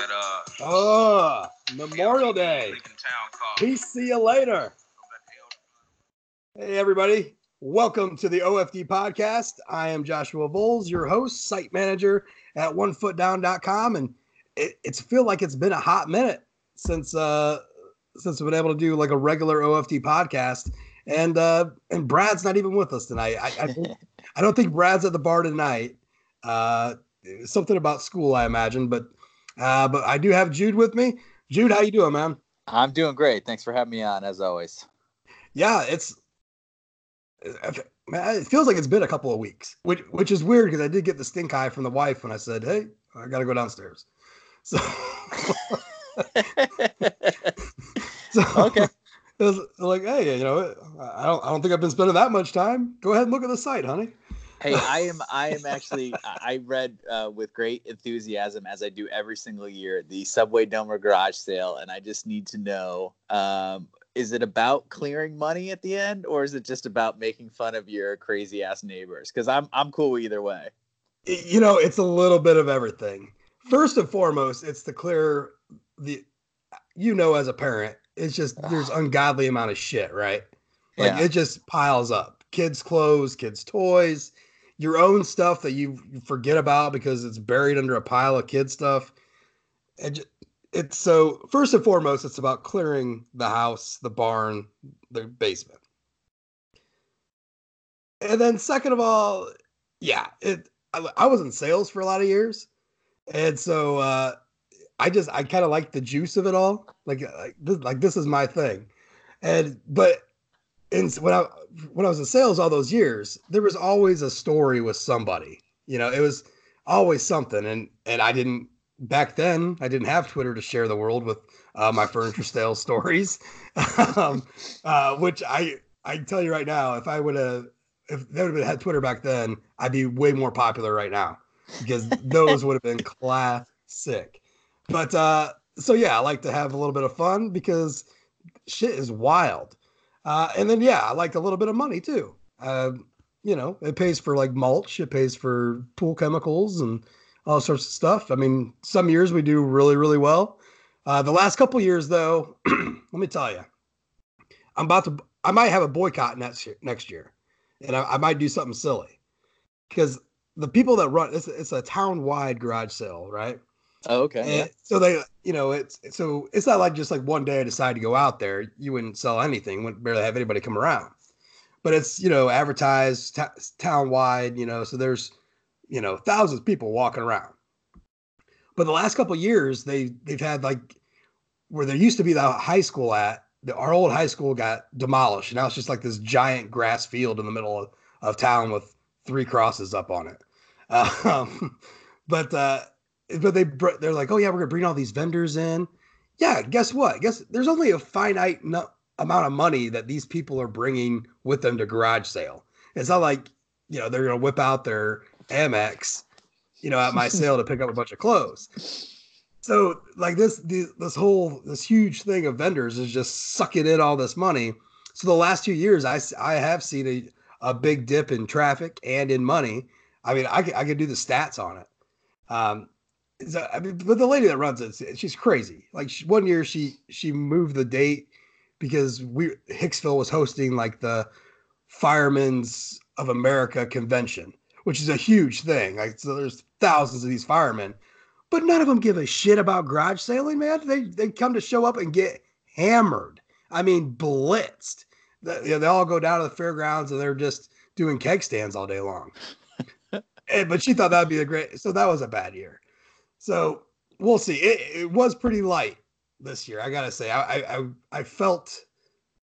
that uh. Oh, Memorial Day. Peace. See you later. Hey, everybody. Welcome to the OFD podcast. I am Joshua Vowles, your host, site manager at onefootdown.com. And it, it's feel like it's been a hot minute since uh since we've been able to do like a regular OFD podcast. And uh and Brad's not even with us tonight. I I, think, I don't think Brad's at the bar tonight. Uh something about school, I imagine, but uh but I do have Jude with me. Jude, how you doing, man? I'm doing great. Thanks for having me on as always. Yeah, it's it feels like it's been a couple of weeks, which which is weird because I did get the stink eye from the wife when I said, "Hey, I got to go downstairs." So, so okay. It was like, hey, you know, I don't, I don't think I've been spending that much time. Go ahead and look at the site, honey. Hey, I am, I am actually, I read uh, with great enthusiasm as I do every single year the Subway Domer garage sale, and I just need to know, um, is it about clearing money at the end, or is it just about making fun of your crazy ass neighbors? Because I'm, I'm cool either way. You know, it's a little bit of everything. First and foremost, it's to clear the, you know, as a parent, it's just there's ungodly amount of shit, right? Like Yeah. it just piles up. Kids' clothes, kids' toys, your own stuff that you forget about because it's buried under a pile of kid stuff. And it's so first and foremost, it's about clearing the house, the barn, the basement. And then second of all, yeah, it I, I was in sales for a lot of years. And so uh I just I kind of like the juice of it all. Like like this, like this is my thing. And but in when I when I was in sales all those years, there was always a story with somebody. You know, it was always something. And and I didn't back then. I didn't have Twitter to share the world with uh, my furniture sales stories. um, uh, which I I tell you right now, if I would have if they would have had Twitter back then, I'd be way more popular right now because those would have been classic. But uh, so yeah, I like to have a little bit of fun because shit is wild. Uh, and then yeah, I like a little bit of money too. Uh, you know, it pays for like mulch, it pays for pool chemicals and all sorts of stuff. I mean, some years we do really, really well. Uh, the last couple years though, let me tell you, I'm about to. I might have a boycott next year. Next year, and I, I might do something silly because the people that run it's, it's a town-wide garage sale, right? Oh, okay. Yeah. So they, you know, it's so it's not like just like one day I decide to go out there. You wouldn't sell anything, wouldn't barely have anybody come around. But it's you know advertised t- town wide, you know, so there's you know thousands of people walking around. But the last couple of years, they they've had like where there used to be the high school at the, our old high school got demolished. Now it's just like this giant grass field in the middle of, of town with three crosses up on it. Um, but uh, but they they're like, oh yeah, we're gonna bring all these vendors in. Yeah, guess what? Guess there's only a finite no- amount of money that these people are bringing with them to garage sale. It's not like you know they're gonna whip out their Amex, you know, at my sale to pick up a bunch of clothes. So like this the, this whole this huge thing of vendors is just sucking in all this money. So the last two years, I I have seen a, a big dip in traffic and in money. I mean, I could, I could do the stats on it. Um, Uh, I mean, but the lady that runs it, she's crazy. Like she, one year, she she moved the date because we Hicksville was hosting like the Firemen's of America convention, which is a huge thing. Like so, there's thousands of these firemen, but none of them give a shit about garage sailing, man. They they come to show up and get hammered. I mean, blitzed. They, you know, they all go down to the fairgrounds and they're just doing keg stands all day long. And- eh, but she thought that'd be a great. So that was a bad year. So we'll see. It, it was pretty light this year. I gotta say, I, I I felt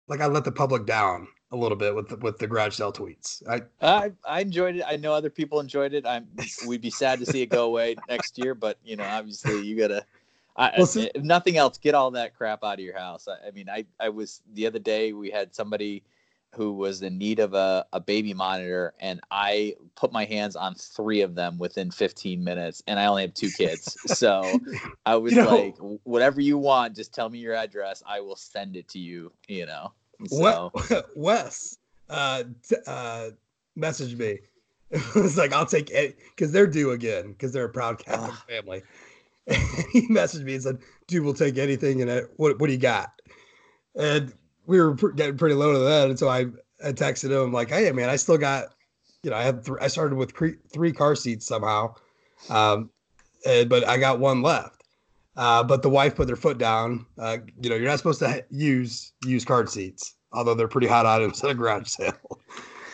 like I let the public down a little bit with the, with the garage sale tweets. I I I enjoyed it. I know other people enjoyed it. I'm. We'd be sad to see it go away next year, but you know, obviously, you gotta. I, Well, see- if nothing else, get all that crap out of your house. I, I mean, I I was the other day. We had somebody who was in need of a, a baby monitor, and I put my hands on three of them within 15 minutes, and I only have two kids, so I was You know- like, whatever you want, just tell me your address. I will send it to you. You know. So. Wes uh, uh, messaged me. It was like, I'll take it because they're due again because they're a proud Catholic Ugh. family. And he messaged me and said, "Dude, we'll take anything." And what what do you got? And we were pr- getting pretty low to that, and so I I texted him like, "Hey, man, I still got, you know, I had th- I started with cre- three car seats somehow, um, and, but I got one left." Uh, but the wife put their foot down. Uh, you know, you're not supposed to use use card seats, although they're pretty hot items at a garage sale.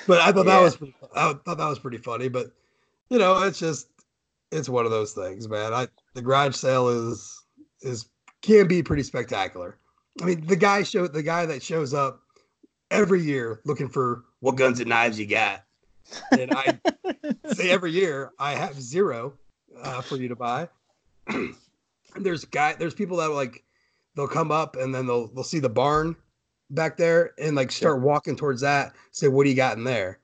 but I thought Yeah. that was pretty, I thought that was pretty funny. But you know, it's just it's one of those things, man. I the garage sale is is can be pretty spectacular. I mean, the guy show the guy that shows up every year looking for what guns and knives you got, and I say every year I have zero uh, for you to buy. there's guy there's people that like they'll come up and then they'll they'll see the barn back there and like start walking towards that. Say, what do you got in there?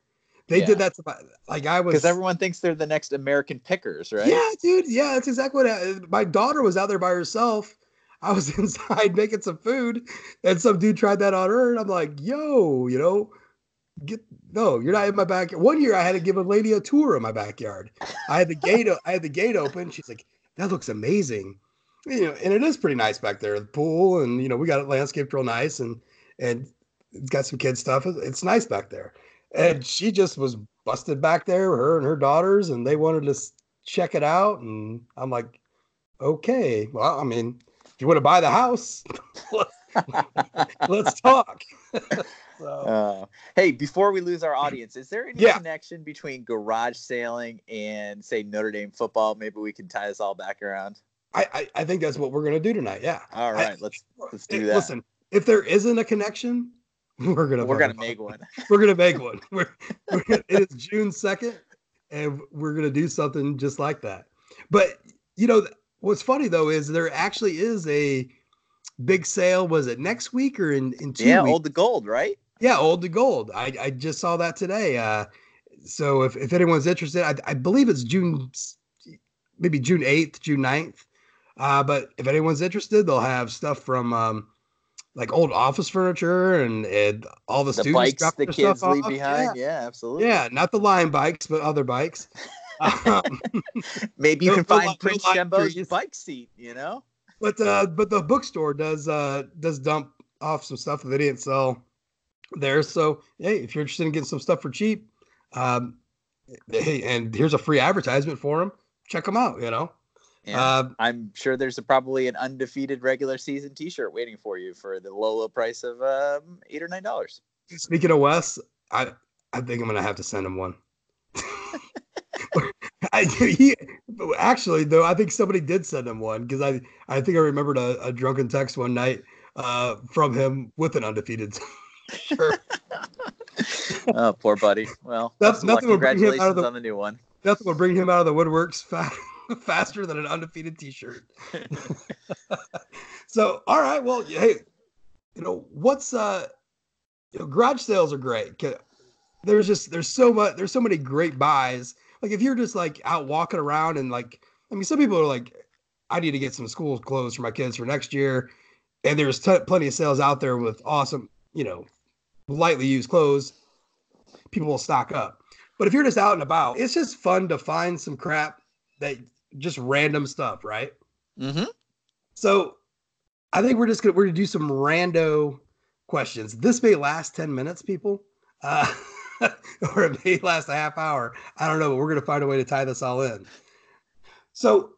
They Yeah. did that to my like I was Because everyone thinks they're the next American pickers, right? yeah, dude. Yeah, that's exactly what I, my daughter was out there by herself. I was inside making some food, and some dude tried that on her, and I'm like, "Yo, you know, get no, you're not in my backyard." One year, I had to give a lady a tour of my backyard. I had the gate, I had the gate open. She's like, "That looks amazing," you know, and it is pretty nice back there. The pool, and you know, we got it landscaped real nice, and and it's got some kid stuff. It's- nice back there. And she just was busted back there, her and her daughters, and they wanted to check it out. And I'm like, okay, well, I mean, you want to buy the house, let's talk. so, Uh, hey, before we lose our audience, is there any Yeah. connection between garage sailing and say Notre Dame football? Maybe we can tie this all back around. I, I, I think that's what we're gonna do tonight. Yeah. All right, I- let's let's do that. Listen, if there isn't a connection, we're gonna We're gonna make one. We're gonna make one. We're, we're gonna, it is June second, and we're gonna do something just like that. But you know, what's funny though is there actually is a big sale. Was it next week or in in two Yeah, weeks? old to gold, right? Yeah, old to gold. I, I just saw that today. Uh, so if, if anyone's interested, I, I believe it's June, maybe June 8th, June 9th. Uh, but if anyone's interested, they'll have stuff from um, like old office furniture and, and all the, The students bikes drop the kids stuff leave off. behind. Yeah. Yeah, absolutely. yeah, not the line bikes, but other bikes. Um, Maybe you can find li- Prince lime Jumbo's trees. bike seat. You know. but uh, but the bookstore does uh, does dump off some stuff that they didn't sell there. So hey, if you're interested in getting some stuff for cheap, um, hey, and here's a free advertisement for them. Check them out. You know, Yeah. uh, I'm sure there's a, probably an undefeated regular season T-shirt waiting for you for the low, low price of um, eight or nine dollars. speaking of Wes, I I think I'm gonna have to send him one. I, he, actually, though, I think somebody did send him one because I, I think I remembered a, a drunken text one night uh, from him with an undefeated shirt. oh, poor buddy. Well, That's- best of luck. nothing will bring him out of congratulations the- on the new one. Nothing will bring him out of the woodworks fa- faster than an undefeated T-shirt. so, all right, well, hey, you know what's uh, you know, garage sales are great. There's just there's so much there's so many great buys. Like if you're just like out walking around and like, I mean, some people are like, I need to get some school clothes for my kids for next year, and there's t- plenty of sales out there with awesome, you know, lightly used clothes. People will stock up. But if you're just out and about, it's just fun to find some crap that just random stuff, right? Mm-hmm. So I think we're just gonna we're gonna do some rando questions. This may last 10 minutes, people. Uh, or it may last a half hour. I don't know, but we're gonna find a way to tie this all in. So,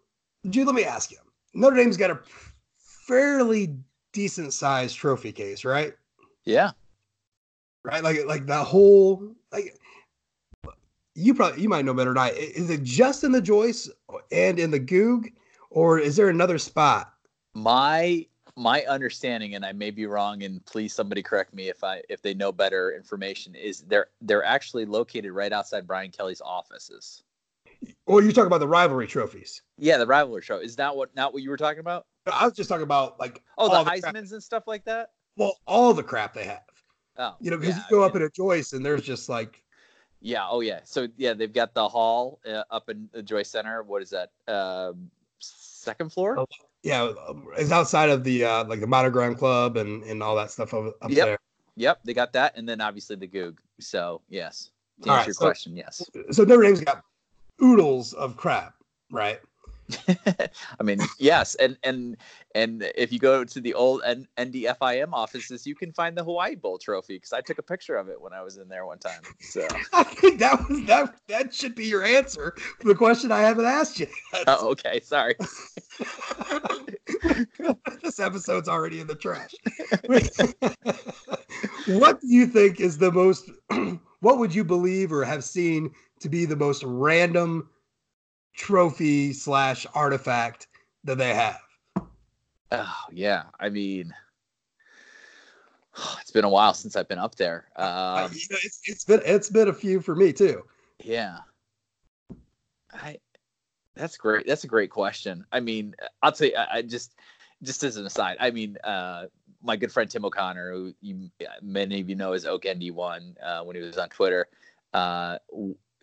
Jude, let me ask you. Notre Dame's got a fairly decent sized trophy case, right? Yeah. right? Like like the whole like you probably you might know better than I. I- Is it just in the Joyce and in the Goog, or is there another spot? My my understanding, and I may be wrong, and please somebody correct me if I if they know better information, is they're they're actually located right outside Brian Kelly's offices. Or you're talking about the rivalry trophies? Yeah, the rivalry show. Is that what not what you were talking about? I was just talking about like Oh, all the crap- Heisman's and stuff like that. well, all the crap they have. Oh, You know, because yeah, you go up in a Joyce and there's just like Yeah. Oh, yeah. So yeah, they've got the hall uh, up in the Joyce Center. What is that? Um, second floor. Yeah, it's outside of the uh like the Monogram Club and and all that stuff up, up Yep. there. Yep, they got that, and then obviously the Goog. So yes, to All answer right, your so- question, yes. So Notre Dame's got oodles of crap, right? I mean, yes, and and and if you go to the old N- NDFIM offices, you can find the Hawaii Bowl trophy because I took a picture of it when I was in there one time. So I think that was that that should be your answer for the question I haven't asked you. oh, okay, sorry. this episode's already in the trash. what do you think is the most? what would you believe or have seen to be the most random trophy slash artifact that they have? Oh yeah, I mean, it's been a while since I've been up there. Um, it's, it's been it's been a few for me too. Yeah, I. That's great. That's a great question. I mean, I'll tell you. I, I just, just as an aside, I mean, uh, my good friend Tim O'Connor, who you, many of you know as Oak ND One uh, when he was on Twitter, uh,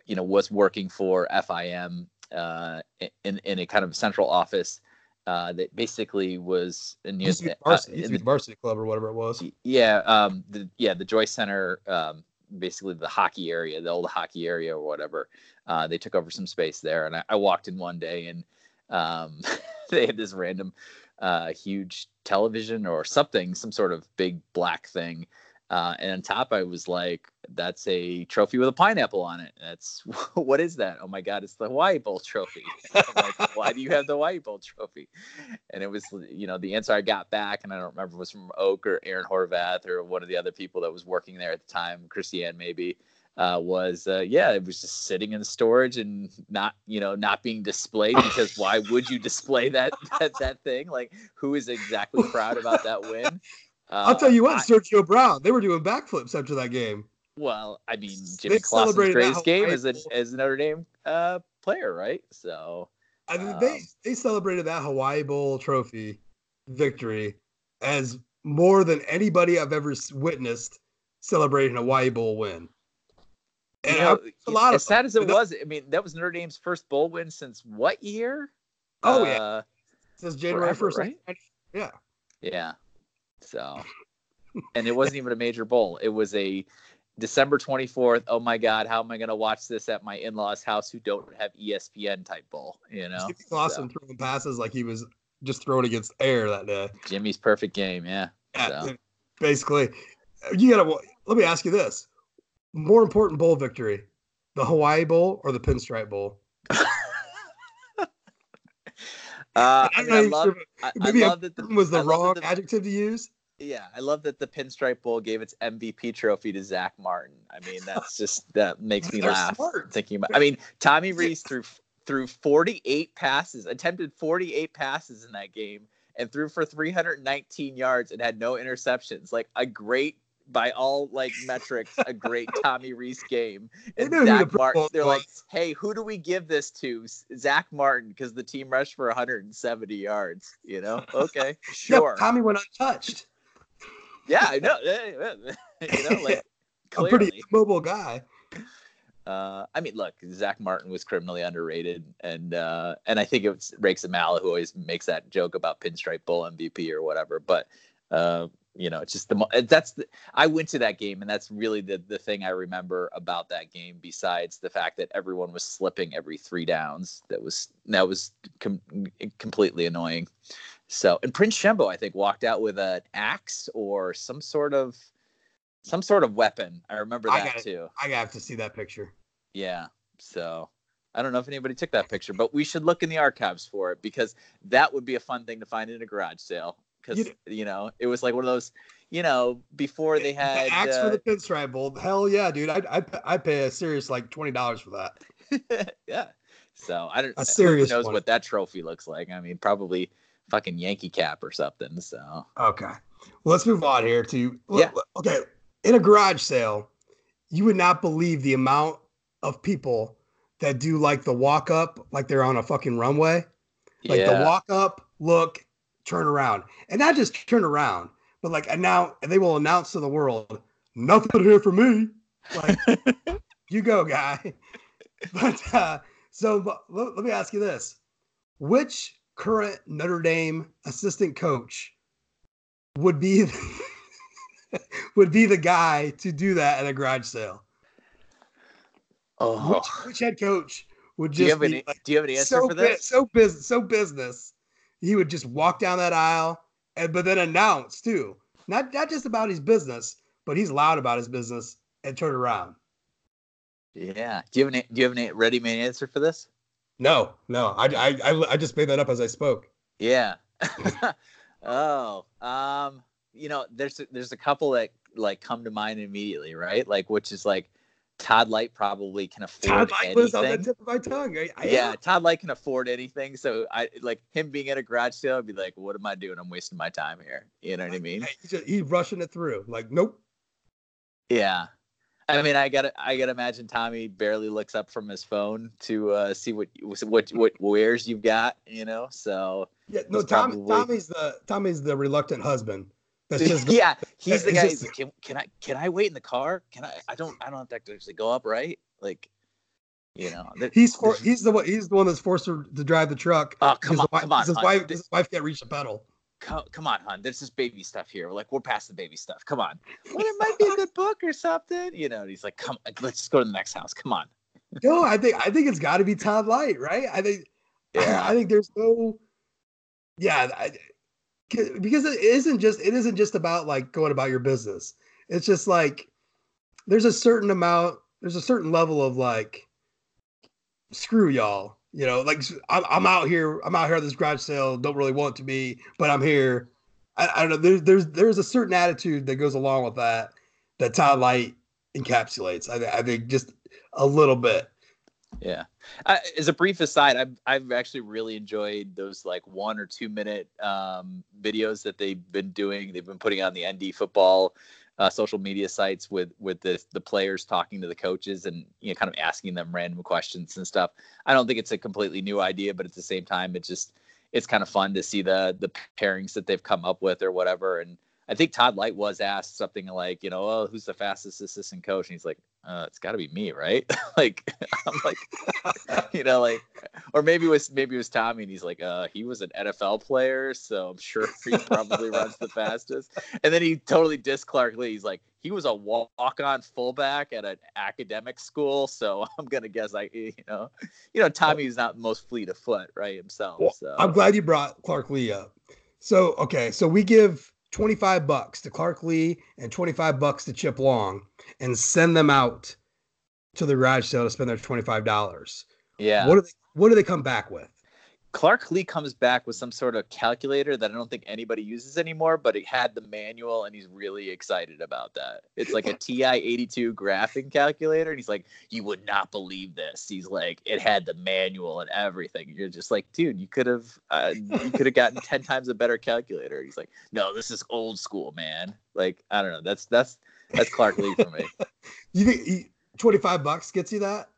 you know, was working for FIM uh, in in a kind of central office uh, that basically was in, used to be varsity, uh, the varsity club or whatever it was. Yeah, um, the yeah the Joyce Center, um, basically the hockey area, the old hockey area or whatever. Uh, they took over some space there, and I, I walked in one day and um, they had this random uh, huge television or something, some sort of big black thing. Uh, and on top, I was like, "That's a trophy with a pineapple on it." That's what is that? Oh my God, it's the Hawaii Bowl trophy. like, Why do you have the Hawaii Bowl trophy? And it was, you know, the answer I got back, and I don't remember was from Oak or Aaron Horvath or one of the other people that was working there at the time, Christiane maybe uh, was uh, yeah, it was just sitting in storage and not you know not being displayed because why would you display that that that thing? Like who is exactly proud about that win? Uh, I'll tell you what, I, Sergio Brown, they were doing backflips after that game. Well, I mean, Jimmy Clausen's greatest game as a as a Notre Dame uh, player, right? So I mean, um, they they celebrated that Hawaii Bowl trophy victory as more than anybody I've ever witnessed celebrating a Hawaii Bowl win. And you know, a lot as sad as it was, I mean, that was Notre Dame's first bowl win since what year? Oh uh, yeah, since January first, right? Yeah, yeah. So, and it wasn't even a major bowl. It was a December twenty fourth. Oh my God, how am I going to watch this at my in laws' house who don't have ESPN type bowl? You know, Jimmy Clausen so. throwing passes like he was just throwing against air that day. Jimmy's perfect game, yeah. yeah so. Basically, you gotta. Let me ask you this: more important bowl victory, the Hawaii Bowl or the Pinstripe Bowl? Uh, I, mean, I love, I, love that the, was the wrong the, adjective to use. Yeah, I love that the Pinstripe Bowl gave its MVP trophy to Zack Martin. I mean, that's just that makes me laugh smart. thinking about. I mean, Tommy Rees threw threw 48 passes, attempted 48 passes in that game, and threw for 319 yards and had no interceptions. Like a great by all like metrics, a great Tommy Rees game. And Zack Martin, they're like, hey, who do we give this to? Zack Martin, because the team rushed for 170 yards. You know, okay, sure. Yeah, Tommy went untouched. Yeah, I know. you know, like a pretty mobile guy. Uh, I mean, look, Zack Martin was criminally underrated, and uh, and I think it's Rakes of Mallow who always makes that joke about Pinstripe Bowl MVP or whatever. But uh, you know, it's just the uh, that's the, I went to that game, and that's really the the thing I remember about that game. Besides the fact that everyone was slipping every three downs, that was that was com- uh, completely annoying. So, and Prince Shembo, I think, walked out with an axe or some sort of some sort of weapon. I remember that I gotta, too. I have to see that picture. Yeah. So I don't know if anybody took that picture, but we should look in the archives for it because that would be a fun thing to find in a garage sale because you, you, know it was like one of those you know before they had the axe uh, for the pinstripe bowl hell yeah dude i i i pay a serious like $20 for that. Yeah. So i don't a serious who knows one. what that trophy looks like? I mean probably fucking yankee cap or something so. Okay. Well, let's move on here to yeah. okay in a garage sale you would not believe the amount of people that do like the walk up like they're on a fucking runway. Like yeah. the walk up look turn around and not just turn around, but like and now they will announce to the world, nothing here for me. Like you go, guy. But uh, so but let, let me ask you this: Which current Notre Dame assistant coach would be would be the guy to do that at a garage sale? Oh. Which, which head coach would Do you just have be any? like, do you have an answer so for bu- this? so business, so business. He would just walk down that aisle, and but then announce too, not not just about his business, but he's loud about his business and turn around. Yeah. Do you have an Do you have a ready-made answer for this? No, no, I I I, I just made that up as I spoke. Yeah. oh, um, you know, there's there's a couple that like come to mind immediately, right? Like, which is like Todd Lyght probably can afford Todd Lyght was on the tip of my tongue. I, I, yeah, Todd Lyght can afford anything. So I like him being at a garage sale. I'd be like, what am I doing? I'm wasting my time here. You know what I mean? He's, just, he's rushing it through. Like, nope. Yeah. I mean, I gotta, I gotta imagine Tommy barely looks up from his phone to uh, see what, what, what wares you've got, you know. So Yeah, no. Tommy, probably- Tommy's the Tommy's the reluctant husband. That's just yeah, he's the guy. just- who's can, can I, can I wait in the car? Can I? I don't, I don't have to actually go up, right? Like, you know, that- he's for, he's the one he's the one that's forced to, to drive the truck. Oh, come on, wife, come on, His wife, his wife can't reach the pedal. co- come on, hon. There's this baby stuff here. Like, we're past the baby stuff. Come on. Well, it might be a good book or something. You know, and he's like, come, uh, let's just go to the next house. Come on. No, I think I think it's got to be Todd Lyght, right? I think Yeah. I think there's no yeah, I, because it isn't just it isn't just about like going about your business. It's just like there's a certain amount, there's a certain level of like screw y'all, you know, like I'm, I'm out here, I'm out here at this garage sale, don't really want to be, but I'm here. I, I don't know. There's there's there's a certain attitude that goes along with that that Todd Lyght encapsulates. I, I think just a little bit. Yeah. Uh, as a brief aside, I've I've actually really enjoyed those like one or two minute um, videos that they've been doing. They've been putting on the ND football uh, social media sites with with the the players talking to the coaches and you know kind of asking them random questions and stuff. I don't think it's a completely new idea, but at the same time, it just it's kind of fun to see the the pairings that they've come up with or whatever. And I think Todd Lyght was asked something like, you know, oh, who's the fastest assistant coach? And he's like, uh, it's got to be me, right? like, I'm like, you know, like, or maybe it was maybe it was Tommy, and he's like, uh, he was an NFL player, so I'm sure he probably runs the fastest. And then he totally dissed Clark Lea. He's like, he was a walk-on fullback at an academic school, so I'm gonna guess I, you know, you know, Tommy's not most fleet of foot, right himself. Well, so I'm glad you brought Clark Lea up. So, okay, so we give 25 bucks to Clark Lea and 25 bucks to Chip Long and send them out to the garage sale to spend their $25. yeah. What do they what do they come back with? Clark Lea comes back with some sort of calculator that I don't think anybody uses anymore, but it had the manual and he's really excited about that. It's like a TI 82 graphing calculator. And he's like, You would not believe this. He's like, It had the manual and everything. You're just like, Dude, you could have, uh, you could have gotten 10 times a better calculator. He's like, No, this is old school, man. Like, I don't know. That's, that's, that's Clark Lea for me. You think he, 25 bucks gets you that?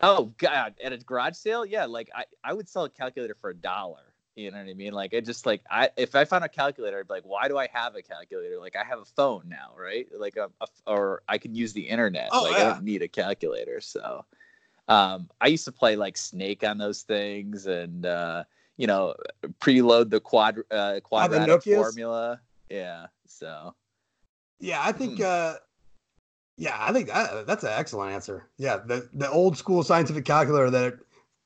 Oh God! At a garage sale, yeah, like I, I would sell a calculator for a dollar. You know what I mean? Like I just like I if I found a calculator, I'd be like, why do I have a calculator? Like I have a phone now, right? Like a, a or I can use the internet. Oh, like I yeah. don't need a calculator. So um I used to play like Snake on those things and uh you know preload the quad uh quadratic Nokias? formula. Yeah. So Yeah, I think Hmm. uh yeah, I think that, that's an excellent answer. Yeah, the the old school scientific calculator that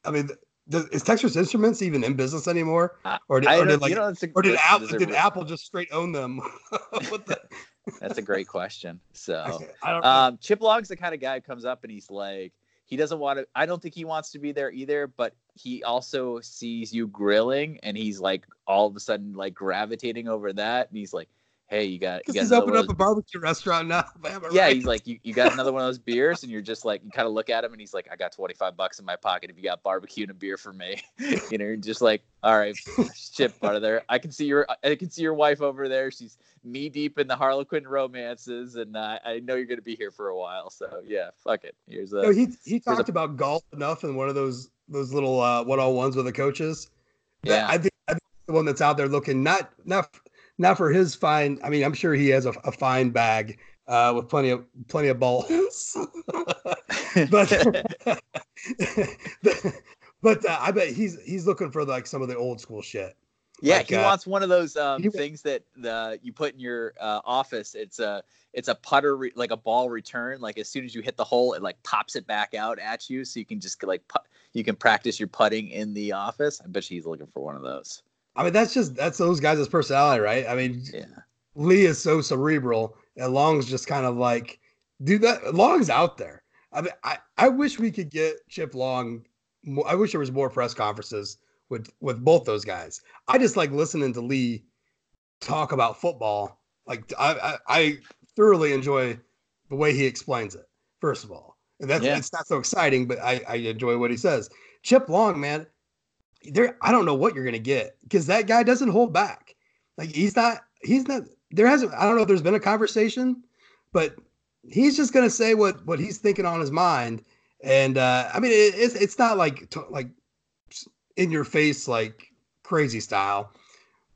I mean, the, is Texas Instruments even in business anymore? Or did, or did like you know, or did Apple did Apple just straight own them? what the, that's a great question. So. Um, Chip Long's the kind of guy who comes up and he's like, he doesn't want to. I don't think he wants to be there either, but he also sees you grilling, and he's like, all of a sudden, like gravitating over that, and he's like, "Hey, you got, you got he's opened up a barbecue restaurant now. Yeah." right? He's like, you, "You got another one of those beers," and you're just like, you kind of look at him, and he's like, "I got 25 bucks in my pocket if you got barbecue and a beer for me." you know, you're just like, "All right, Chip, out of there." I can see your, I can see your wife over there. She's knee deep in the Harlequin romances, and uh, I know you're gonna be here for a while. So yeah, fuck it. Here's a No, he he talked a- about golf enough in one of those those little uh, one on ones with the coaches. Yeah. I think I think the one that's out there looking not not not for his fine. I mean, I'm sure he has a, a fine bag uh, with plenty of plenty of balls. but but uh, I bet he's he's looking for like some of the old school shit. yeah, like, he uh, wants one of those um, he- things that the you put in your uh, office. It's a it's a putter re- like a ball return. Like as soon as you hit the hole, it like pops it back out at you, so you can just like pu- you can practice your putting in the office. I bet he's looking for one of those. I mean, that's just that's those guys' personality, right? I mean, Yeah. Lea is so cerebral, and Long's just kind of like, dude, that Long's out there. I mean, I, I wish we could get Chip Long. I wish there was more press conferences with with both those guys. I just like listening to Lea talk about football. Like I I, I thoroughly enjoy the way he explains it. First of all, and that's Yeah. it's not so exciting, but I I enjoy what he says. Chip Long, man, there I don't know what you're gonna get because that guy doesn't hold back. Like he's not he's not there hasn't I don't know if there's been a conversation, but he's just gonna say what what he's thinking on his mind. And uh I mean it, it's it's not like like in your face like crazy style,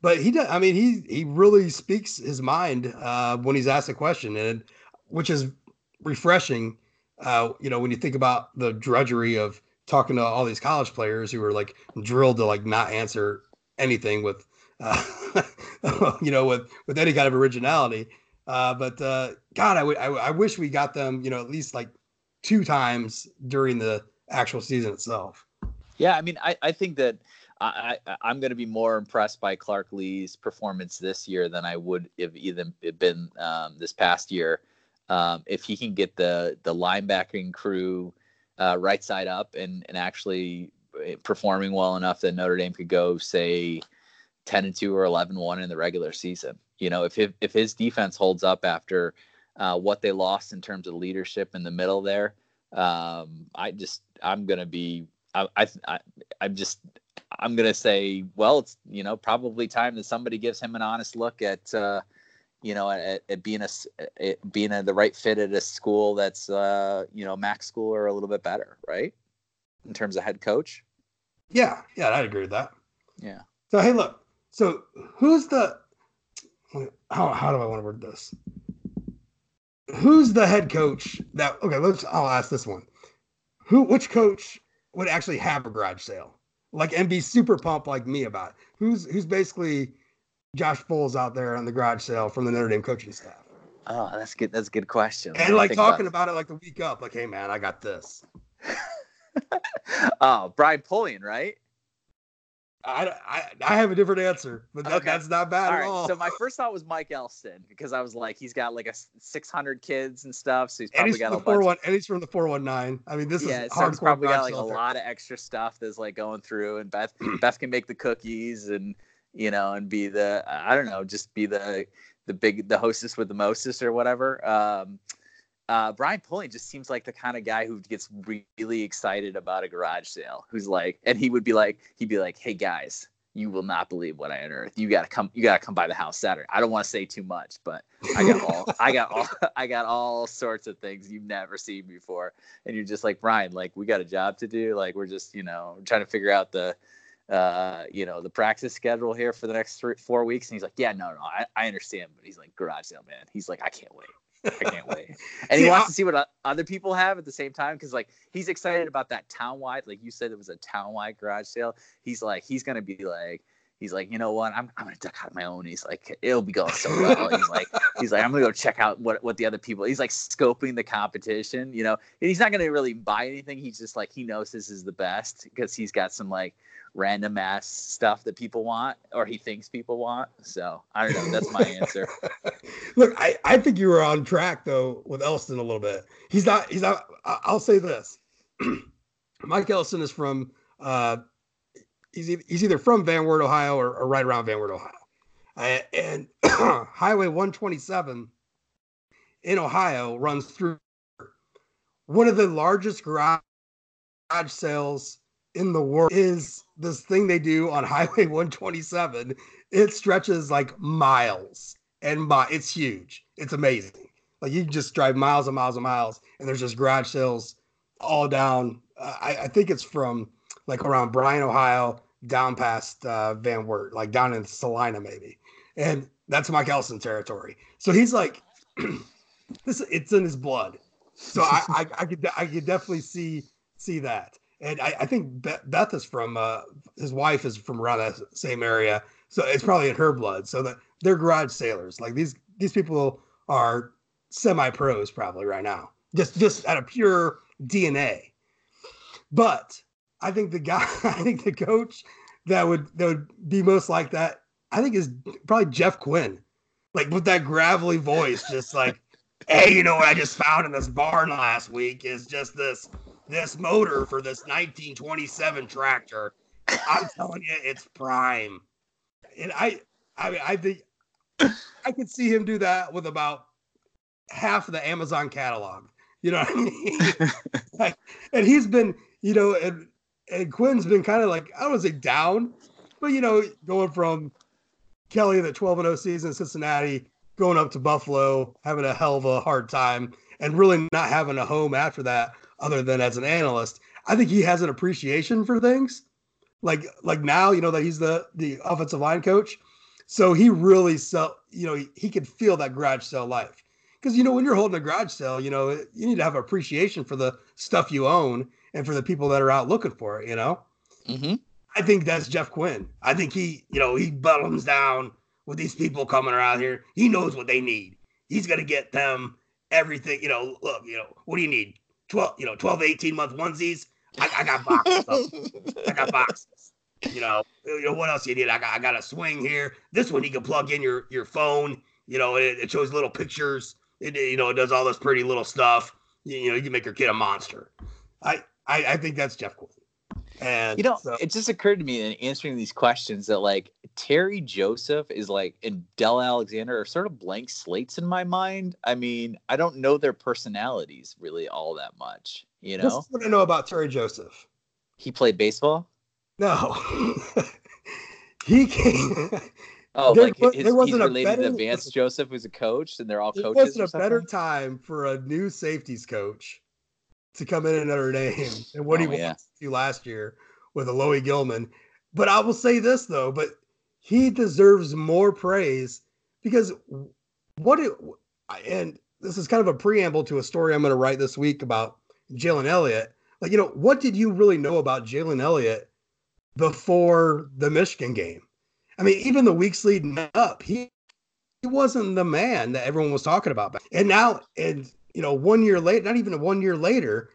but he does. I mean he he really speaks his mind uh when he's asked a question, and which is refreshing. Uh, you know when you think about the drudgery of talking to all these college players who are like drilled to like not answer anything with uh, you know with with any kind of originality uh, but uh, god I, w- I, w- I wish we got them you know at least like two times during the actual season itself Yeah, I mean, I, I think that I, I I'm going to be more impressed by Clark Lea's performance this year than I would if even been um, this past year. Um, if he can get the the linebacking crew uh, right side up and and actually eh, performing well enough that Notre Dame could go say 10 and 2 or 11 1 in the regular season. You know, if if, if his defense holds up after uh, what they lost in terms of leadership in the middle there, um, I just I'm gonna be I, I, I I'm just I'm gonna say well it's you know probably time that somebody gives him an honest look at uh, you know at, at being a at being a, the right fit at a school that's uh, you know max school or a little bit better right? In terms of head coach? Yeah yeah i'd agree with that. Yeah. So hey look so who's the how, how do i want to word this? Who's the head coach that okay let's i'll ask this one. Who which coach would actually have a garage sale? Like and be super pumped like me about it? who's who's basically josh Vowles out there on the garage sale from the notre dame coaching staff. Oh that's good that's a good question and like think about talking about it like the week up like hey man i got this. Oh Brian Polian right? I i, I have a different answer but that, Okay. that's not bad all at right all. so my first thought was Mike Elston because I was like he's got like a 600 kids and stuff so he's probably he's got a bunch 41 and he's from the 419 i mean this yeah, is so he's probably got like a there. lot of extra stuff that's like going through, and Beth Beth can make the cookies and you know and be the I don't know, just be the the big the hostess with the mostest or whatever. Um, uh, Brian Polian just seems like the kind of guy who gets really excited about a garage sale. Who's like, and he would be like, he'd be like, "Hey guys, you will not believe what I unearthed. You gotta come, you gotta come by the house Saturday. I don't want to say too much, but I got all, I got all, I got all sorts of things you've never seen before." and you're just like Brian, like we got a job to do. Like we're just, you know, trying to figure out the, uh, you know, the practice schedule here for the next three, four weeks. And he's like, yeah, no, no, I, I understand, but he's like garage sale man. He's like, I can't wait. I can't wait. And he wants to see what other people have at the same time because like he's excited about that town wide. Like you said, it was a town wide garage sale. He's like, he's gonna be like. He's like, you know what? I'm, I'm gonna duck out my own. He's like, it'll be going so well. He's like, he's like, I'm gonna go check out what what the other people. He's like scoping the competition, you know. And he's not gonna really buy anything. He's just like he knows this is the best because he's got some like random ass stuff that people want or he thinks people want. So I don't know. That's my answer. Look, I, I think you were on track though with Elston a little bit. He's not. He's not. I'll say this: Mike Elston is from. Uh, he's he's either from Van Wert, Ohio, or, or right around Van Wert, Ohio. Uh, and Highway 127 in Ohio runs through one of the largest garage sales in the world. Is this thing they do on Highway 127? It stretches like miles and it's huge. It's amazing. Like you just drive miles and miles and miles, and there's just garage sales all down. Uh, I, I think it's from like around Bryan, Ohio, down past uh, Van Wert, like down in Celina maybe, and that's Mike Elston territory. So he's like, this it's in his blood. So I, I, I could I could definitely see see that. And I, I think Beth, is from uh, his wife is from around that same area, so it's probably in her blood. So that they're garage sailors. Like these these people are semi pros probably right now, just just out of pure DNA. But I think the guy, I think the coach that would that would be most like that, I think is probably Jeff Quinn, like with that gravelly voice, just like, hey, you know what I just found in this barn last week is just this this motor for this 1927 tractor. I'm telling you, it's prime. And I, I mean, I think I could see him do that with about half of the Amazon catalog. You know what I mean? like, and he's been, you know, and and Quinn's been kind of like I don't say down, but you know, going from Kelly the 12 and 0 season in Cincinnati, going up to Buffalo, having a hell of a hard time, and really not having a home after that, other than as an analyst. I think he has an appreciation for things, like like now, you know, that he's the the offensive line coach, so he really sell, you know, he, he could feel that garage sale life. Because you know, when you're holding a garage sale, you know, you need to have appreciation for the stuff you own and for the people that are out looking for it. You know, Mm-hmm. I think that's Jeff Quinn. I think he, you know, he bottoms down with these people coming around here. He knows what they need. He's gonna get them everything. You know, look, you know, what do you need? 12, you know, 12, 18 month onesies. I, I got boxes. I got boxes. You know, you know what else you need? I got I got a swing here. This one you can plug in your your phone. You know, it, it shows little pictures. It you know it does all this pretty little stuff. You, you know, you can make your kid a monster. I I, I think that's Jeff Quinn. And You know, so- it just occurred to me in answering these questions that like Terry Joseph is like and Del Alexander are sort of blank slates in my mind. I mean, I don't know their personalities really all that much. You know, is what I know about Terry Joseph. he played baseball. No, he came. Oh, There like his, there wasn't he's related better- to Vance Joseph, who's a coach, and they're all coaches. It wasn't a better time for a new safeties coach to come in at Notre Dame than what he Oh, yeah. wants to last year with Alohi Gilman. But I will say this though, but he deserves more praise because what it and this is kind of a preamble to a story I'm going to write this week about Jalen Elliott. Like, you know, what did you really know about Jalen Elliott before the Michigan game? I mean, even the weeks leading up, he he wasn't the man that everyone was talking about. And now, and you know, one year later, not even one year later,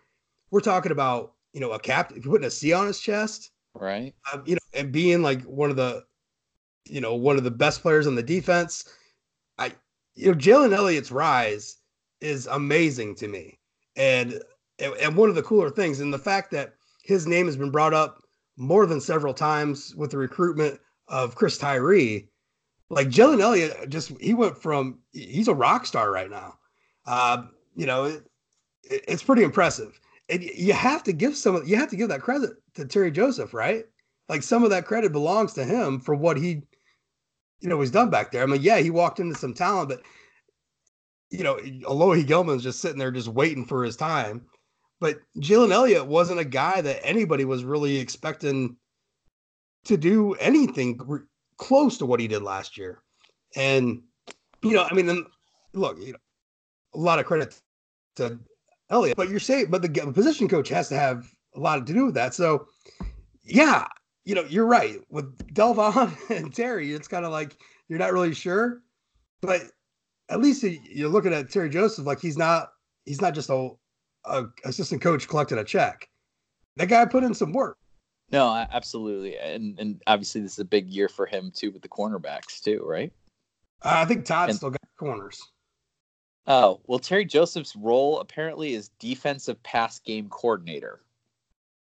we're talking about you know a captain putting a C on his chest, right? um, you know, and being like one of the, you know, one of the best players on the defense. I, you know, Jalen Elliott's rise is amazing to me, and and and one of the cooler things, and the fact that his name has been brought up more than several times with the recruitment of Chris Tyree. Like Jalen Elliott, just he went from he's a rock star right now. Uh, you know, it, it- it's pretty impressive. And you have to give some of you have to give that credit to Terry Joseph, right? Like some of that credit belongs to him for what he, you know, was done back there. I mean, yeah, he walked into some talent, but you know, Alohi Gilman's just sitting there just waiting for his time. But Jalen Elliott wasn't a guy that anybody was really expecting to do anything close to what he did last year. And you know, I mean, look, you know, a lot of credit to Elliott, but you're saying, but the position coach has to have a lot to do with that. So, yeah, you know, you're right with Delvon and Terry. It's kind of like you're not really sure, but at least you- you're looking at Terry Joseph like he's not he's not just a, a assistant coach collecting a check. That guy put in some work. No, absolutely, and and obviously this is a big year for him too with the cornerbacks too, right? Uh, I think Todd And- still got corners. Oh well, Terry Joseph's role apparently is defensive pass game coordinator,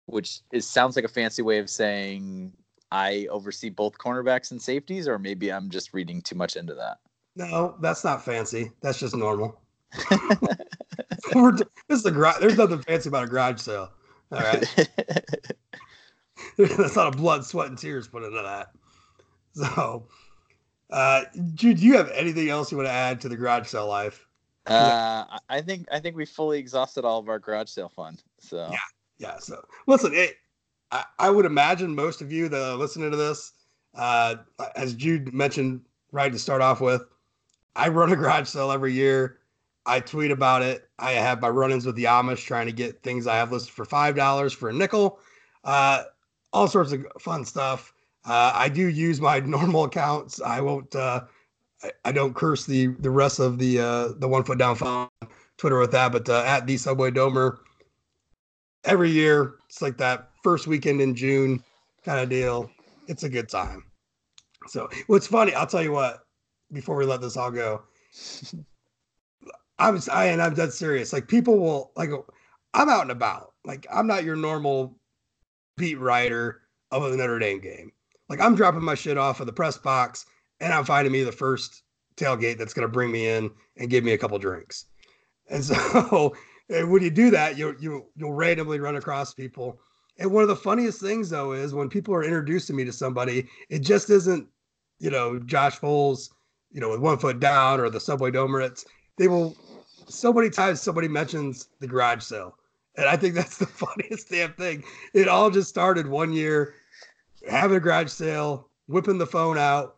which is sounds like a fancy way of saying I oversee both cornerbacks and safeties, or maybe I'm just reading too much into that. No, that's not fancy. That's just normal. This is a garage. There's nothing fancy about a garage sale. All right. That's not a blood, sweat, and tears put into that. So, uh, Jude, do you have anything else you want to add to the garage sale life? Uh, I- I think I think we fully exhausted all of our garage sale fun. So Yeah. Yeah. So, listen, it, I, I would imagine most of you that are listening to this, uh, as Jude mentioned right to start off with, I run a garage sale every year. I tweet about it. I have my run-ins with the Amish trying to get things I have listed for five dollars for a nickel. Uh, all sorts of fun stuff. Uh, I do use my normal accounts. I won't. Uh, I, I don't curse the the rest of the uh, the one foot down phone Twitter with that. But uh, at the Subway Domer, every year it's like that first weekend in June kind of deal. It's a good time. So what's funny, I'll tell you what, before we let this all go. I'm I and I'm dead serious. Like people will like I'm out and about. Like I'm not your normal beat writer of a Notre Dame game. Like I'm dropping my shit off of the press box and I'm finding me the first tailgate that's going to bring me in and give me a couple drinks. And so and when you do that, you you you'll randomly run across people. And one of the funniest things though is when people are introducing me to somebody, it just isn't, you know, Josh Vowles, you know, with one foot down or the subway Domerites. They will so many times somebody mentions the garage sale. And I think that's the funniest damn thing. It all just started one year having a garage sale, whipping the phone out,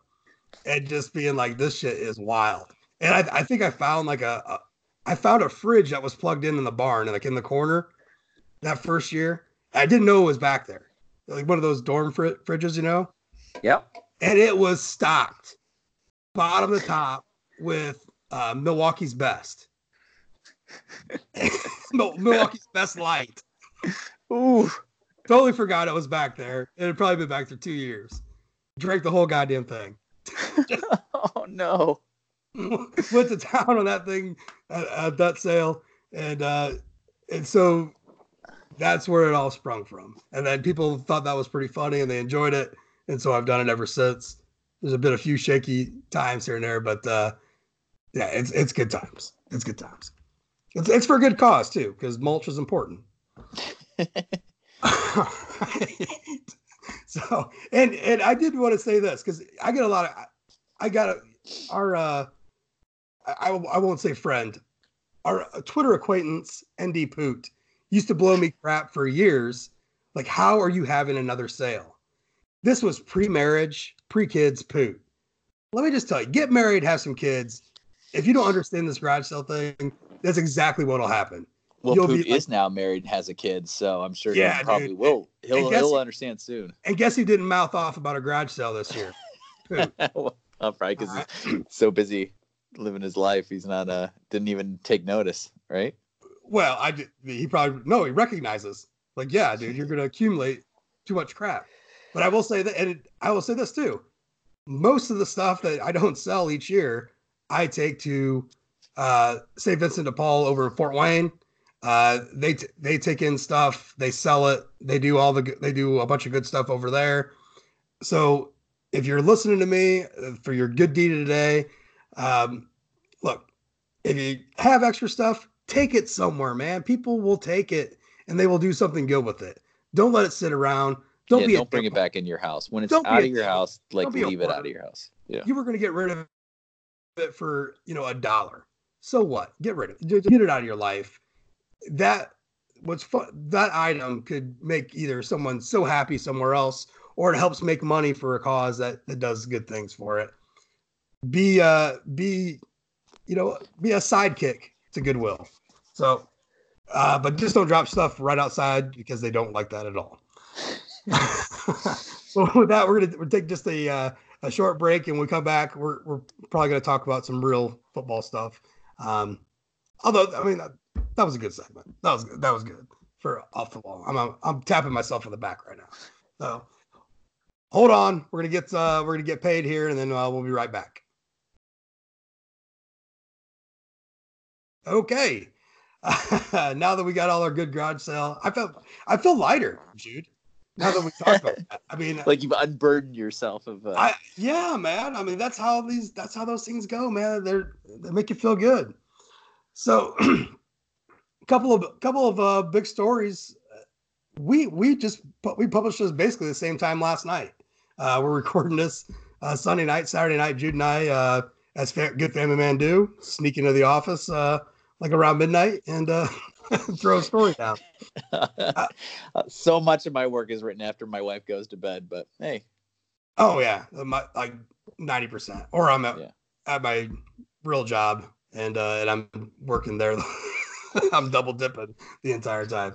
and just being like, this shit is wild. And I, I think I found like a, a, I found a fridge that was plugged in in the barn, like in the corner that first year. I didn't know it was back there. Like one of those dorm fr- fridges, you know? Yep. And it was stocked bottom to top with uh, Milwaukee's best. Milwaukee's best light. Ooh. Totally forgot it was back there. It had probably been back there two years. Drank the whole goddamn thing. oh no. Went to town on that thing at, at that sale. And uh and so that's where it all sprung from. And then people thought that was pretty funny and they enjoyed it. And so I've done it ever since. There's a bit a few shaky times here and there, but uh yeah, it's it's good times. It's good times. It's, it's for a good cause too, because mulch is important. so, and and I did want to say this because I get a lot of, I got a, our, uh, I I won't say friend, our Twitter acquaintance ND Poot used to blow me crap for years. Like, how are you having another sale? This was pre-marriage, pre-kids Poot. Let me just tell you, get married, have some kids. If you don't understand this garage sale thing, that's exactly what'll happen. Well, You'll Poop is now married, and has a kid, so I'm sure yeah, he probably dude. will. He'll he'll understand soon. And guess he didn't mouth off about a garage sale this year. well, probably because right. he's so busy living his life, he's not uh didn't even take notice, right? Well, I he probably no, he recognizes like, yeah, dude, you're gonna accumulate too much crap. But I will say that, and I will say this too. Most of the stuff that I don't sell each year, I take to uh, St. Vincent de Paul over in Fort Wayne. Uh, they t- they take in stuff, they sell it, they do all the they do a bunch of good stuff over there. So if you're listening to me uh, for your good deed today, um, look, if you have extra stuff, take it somewhere, man. People will take it and they will do something good with it. Don't let it sit around. Don't yeah, be. Don't bring it back in your house when it's don't out of your house. Like leave it out of your house. Yeah. You were going to get rid of it for you know a dollar. So what? Get rid of it. Get it out of your life. That what's fun, that item could make either someone so happy somewhere else or it helps make money for a cause that, that does good things for it. Be uh be you know, be a sidekick to goodwill. So uh, but just don't drop stuff right outside because they don't like that at all. so with that, we're gonna we'll take just a uh, a short break, and we come back, we're we're probably gonna talk about some real football stuff. Um, although I mean that, was a good segment. That was that was good for off the wall. I'm, I'm I'm tapping myself in the back right now. So hold on, we're gonna get uh, we're gonna get paid here, and then uh, we'll be right back. Okay. now that we got all our good garage sale, I felt I feel lighter, Jude. Now that we talked about that, I mean, like you've unburdened yourself of. Uh... I, yeah, man. I mean, that's how these that's how those things go, man. They're they make you feel good. So, couple of couple of uh, big stories. We we just we published this basically the same time last night. Uh, we're recording this uh, Sunday night, Saturday night. Jude and I, uh, as fa- good family man do, sneak into the office uh, like around midnight and uh, throw a story down. Uh, so much of my work is written after my wife goes to bed, but hey. Oh yeah, my, like ninety percent. Or I'm at, yeah. at my real job and uh, and I'm working there. I'm double dipping the entire time.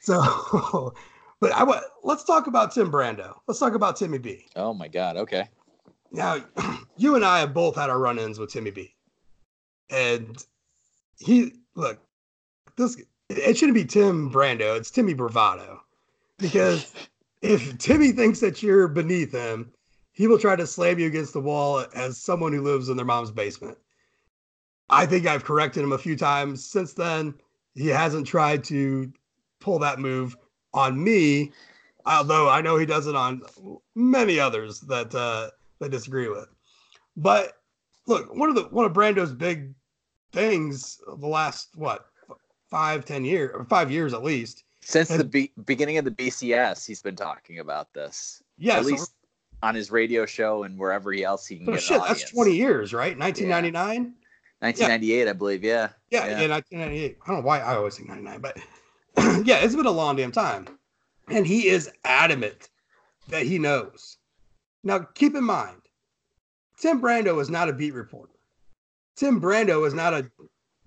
So, but I want let's talk about Tim Brando. Let's talk about Timmy B. Oh my God. Okay. Now, you and I have both had our run-ins with Timmy B, and he look this. It shouldn't be Tim Brando. It's Timmy Bravado, because if Timmy thinks that you're beneath him, he will try to slam you against the wall as someone who lives in their mom's basement. I think I've corrected him a few times since then. He hasn't tried to pull that move on me, although I know he does it on many others that uh, that disagree with. But look, one of the one of Brando's big things the last what five, ten years, or five years at least. Since the be- beginning of the BCS, he's been talking about this. Yeah, at so, least on his radio show and wherever he else he can so get. shit, that's twenty years, right? Nineteen ninety nine. 1998, I believe. Yeah. Yeah, yeah, 1998. I don't know why I always think 99, but yeah, it's been a long damn time. And he is adamant that he knows. Now, keep in mind, Tim Brando is not a beat reporter. Tim Brando is not a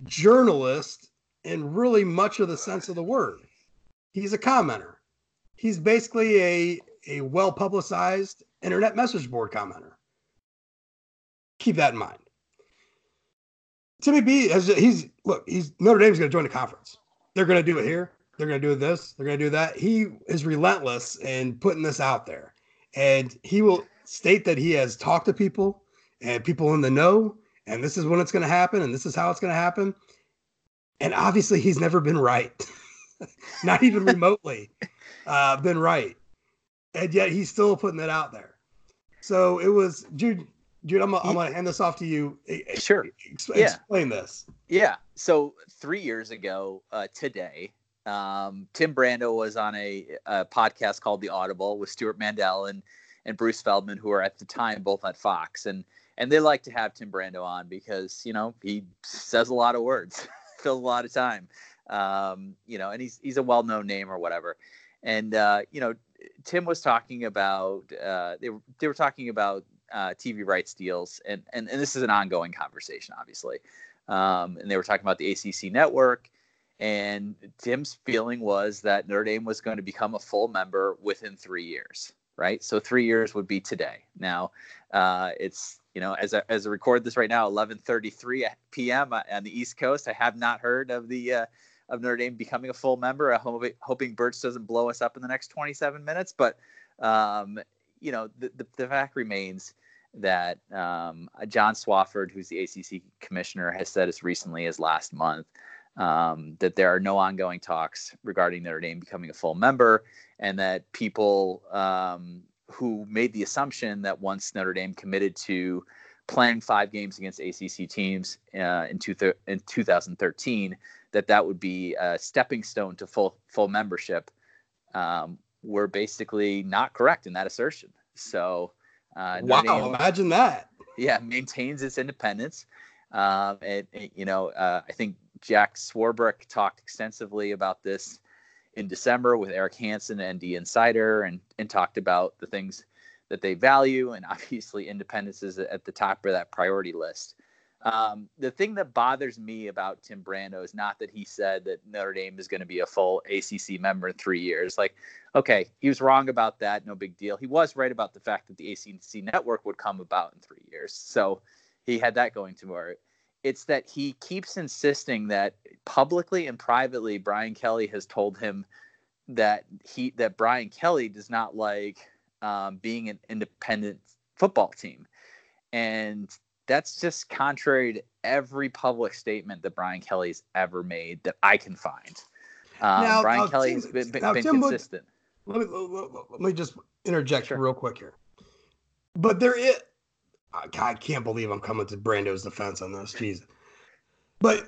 journalist in really much of the sense of the word. He's a commenter. He's basically a, a well publicized internet message board commenter. Keep that in mind. Timmy B has he's look, he's Notre Dame's gonna join the conference. They're gonna do it here, they're gonna do this, they're gonna do that. He is relentless in putting this out there. And he will state that he has talked to people and people in the know, and this is when it's gonna happen, and this is how it's gonna happen. And obviously he's never been right. Not even remotely uh, been right. And yet he's still putting it out there. So it was Jude Jude, I'm, I'm going to hand this off to you. Sure. Ex- Yeah. Explain this. Yeah. So three years ago uh, today, um, Tim Brando was on a, a podcast called The Audible with Stewart Mandel and and Bruce Feldman, who are at the time both at Fox, and and they like to have Tim Brando on because you know he says a lot of words, fills a lot of time, um, you know, and he's he's a well known name or whatever, and uh, you know Tim was talking about uh, they were they were talking about uh, TV rights deals, and, and and this is an ongoing conversation, obviously. Um, and they were talking about the ACC network, and Tim's feeling was that Notre Dame was going to become a full member within three years, right? So three years would be today. Now, uh, it's you know as I, as I record this right now, 11:33 p.m. on the East Coast. I have not heard of the uh, of Notre Dame becoming a full member. I'm hoping, hoping Birch doesn't blow us up in the next 27 minutes, but um, you know the, the, the fact remains that um, John Swofford, who's the ACC commissioner, has said as recently as last month um, that there are no ongoing talks regarding Notre Dame becoming a full member, and that people um, who made the assumption that once Notre Dame committed to playing five games against ACC teams uh, in, two in 2013, that that would be a stepping stone to full full membership, um, were basically not correct in that assertion. So. Uh, wow, Notre imagine that. yeah, maintains its independence. Um, and, and, you know, uh, I think Jack Swarbrick talked extensively about this in December with Eric Hansen and the Insider, and and talked about the things that they value, and obviously independence is at the top of that priority list. Um, the thing that bothers me about Tim Brando is not that he said that Notre Dame is going to be a full ACC member in three years. Like, okay, he was wrong about that. No big deal. He was right about the fact that the ACC network would come about in three years. So he had that going to him. It's that he keeps insisting that publicly and privately, Brian Kelly has told him that he that Brian Kelly does not like um, being an independent football team, and that's just contrary to every public statement that Brian Kelly's ever made that I can find. Um, Now- Brian now, Kelly Tim- been, been, now, been Tim, consistent. Let me let, me just interject Sure. real quick here. But there is, I, can't believe I'm coming to Brando's defense on this. Jesus. But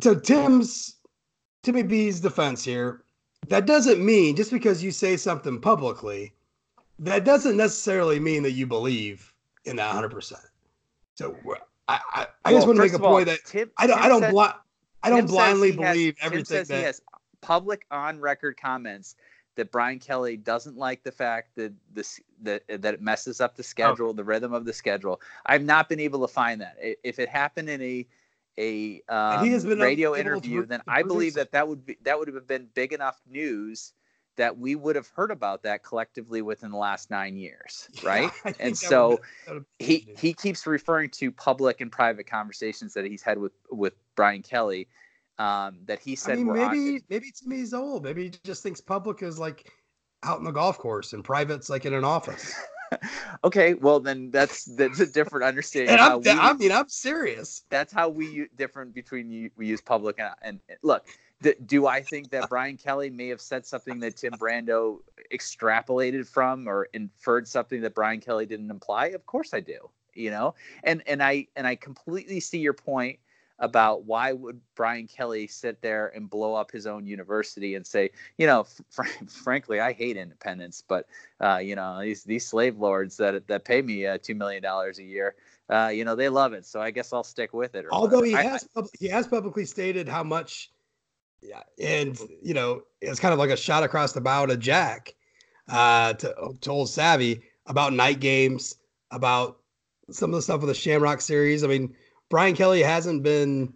to Tim's Timmy B's defense here, that doesn't mean just because you say something publicly, that doesn't necessarily mean that you believe in that 100. Percent So we're- I I, I just want to make a of all, point that Tim, I don't Tim I don't said- bli- I don't Tim blindly he has- believe Tim everything says that he has public on record comments that Brian Kelly doesn't like the fact that this that that it messes up the schedule, the rhythm of the schedule. I've not been able to find that. If it happened in a a um, he has been radio able to interview, then to I believe that that would be that would have been big enough news that we would have heard about that collectively within the last nine years, right? Think And so would- that would he he keeps referring to public and private conversations that he's had with with Brian Kelly um, that he said, I mean, were on- maybe maybe Timmy's old. Maybe he just thinks public is like out in the golf course and privates like in an office. okay, well then that's that's a different understanding. and I'm, we, I mean, I'm serious. That's how we different between you, we use public and, and look. Do, do I think that Brian Kelly may have said something that Tim Brando extrapolated from or inferred something that Brian Kelly didn't imply? Of course I do. You know, and and I and I completely see your point about why would Brian Kelly sit there and blow up his own university and say, you know, fr- frankly, I hate independence, but uh, you know, these these slave lords that that pay me uh, two million dollars a year, uh, you know, they love it, so I guess I'll stick with it. Although whatever. he has I, he has publicly stated how much, and you know, it's kind of like a shot across the bow to Jack, uh, to to old Savvy about night games, about some of the stuff with the Shamrock series. I mean Brian Kelly hasn't been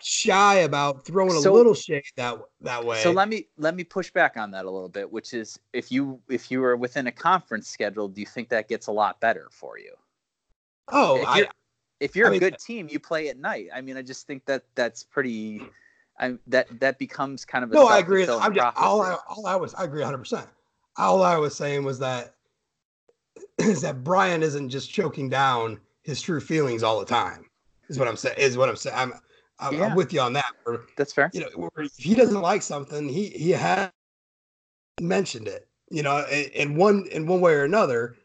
shy about throwing so, a little shade that that way. So let me let me push back on that a little bit, which is if you if you are within a conference schedule, do you think that gets a lot better for you? Oh, if you're, I, if you're I a mean, good team, you play at night. I mean, I just think that that's pretty. I that that becomes kind of a no. I agree. I'm just, all I all I was I agree 100. percent All I was saying was that is that Brian isn't just choking down his true feelings all the time. Is what I'm saying. Is what I'm saying. I'm I'm, yeah. I'm with you on that. Where, That's fair. You know, if he doesn't like something, he he has mentioned it. You know, in, in one in one way or another,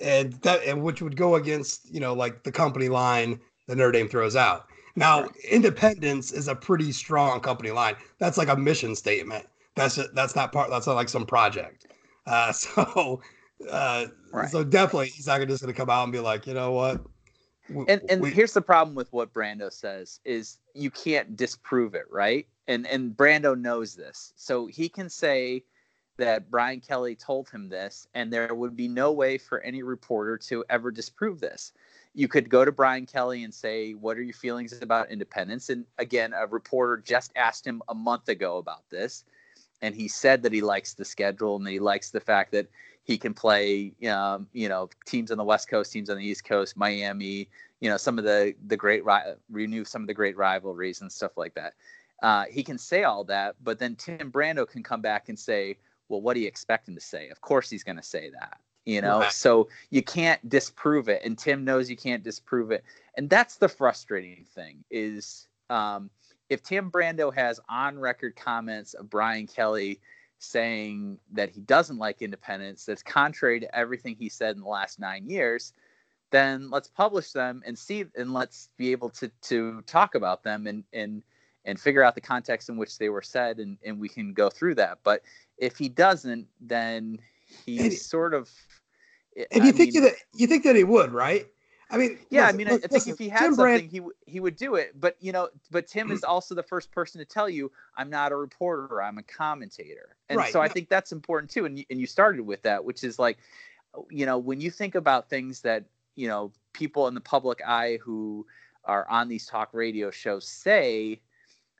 and that and which would go against you know like the company line that Notre Dame throws out. Now, right. independence is a pretty strong company line. That's like a mission statement. That's. That's not part. That's not like some project. Uh, so, uh, right. so definitely, he's not just going to come out and be like, you know what, and and we, here's the problem with what Brando says is you can't disprove it, right? And and Brando knows this, so he can say that Brian Kelly told him this, and there would be no way for any reporter to ever disprove this. You could go to Brian Kelly and say, "What are your feelings about independence?" And again, a reporter just asked him a month ago about this, and he said that he likes the schedule and he likes the fact that he can play, um, you know, teams on the West Coast, teams on the East Coast, Miami, you know, some of the the great renew some of the great rivalries and stuff like that. Uh, he can say all that, but then Tim Brando can come back and say, "Well, what do you expect him to say?" Of course, he's going to say that, you know. Right. So you can't disprove it, and Tim knows you can't disprove it, and that's the frustrating thing is. Um, if Tim Brando has on record comments of Brian Kelly saying that he doesn't like independence that's contrary to everything he said in the last nine years then let's publish them and see and let's be able to to talk about them and and and figure out the context in which they were said and and we can go through that but if he doesn't then he's and, sort of and I you think mean, that you think that he would right I mean, yeah, listen, I mean, look, I think listen, if he had Tim something, Brand- he he would do it. But you know, but Tim is also the first person to tell you, "I'm not a reporter. I'm a commentator." And right. so I think that's important too. And you, and you started with that, which is like, you know, when you think about things that you know people in the public eye who are on these talk radio shows say,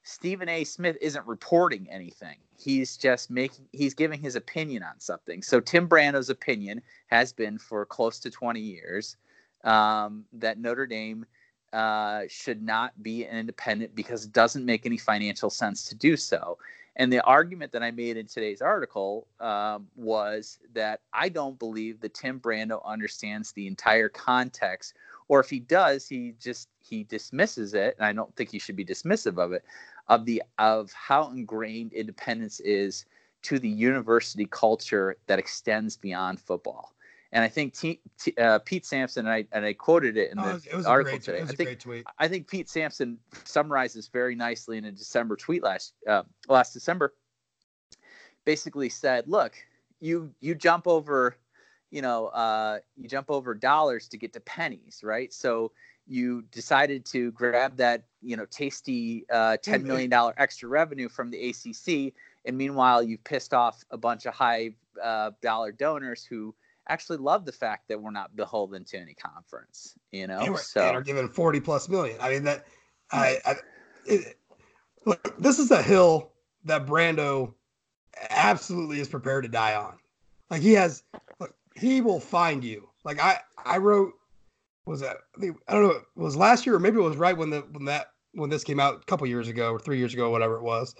Stephen A. Smith isn't reporting anything. He's just making he's giving his opinion on something. So Tim Brando's opinion has been for close to 20 years um, that Notre Dame uh, should not be an independent because it doesn't make any financial sense to do so. And the argument that I made in today's article um, was that I don't believe that Tim Brando understands the entire context, or if he does, he just he dismisses it, and I don't think he should be dismissive of it, of the of how ingrained independence is to the university culture that extends beyond football. And I think T, T, uh, Pete Sampson, and I, and I quoted it in the oh, it article today. I think, I think Pete Sampson summarizes very nicely in a December tweet last uh, last December. Basically said, look, you you jump over, you know, uh, you jump over dollars to get to pennies, right? So you decided to grab that, you know, tasty uh, ten million dollar extra revenue from the ACC, and meanwhile you've pissed off a bunch of high uh, dollar donors who actually love the fact that we're not beholden to any conference. You know, and so and are given forty plus million. I mean that. I, I it, look, this is a hill that Brando absolutely is prepared to die on. Like he has, look, he will find you. Like I, I wrote, was that I, don't know, it was last year or maybe it was right when the when that when this came out a couple years ago or three years ago, whatever it was,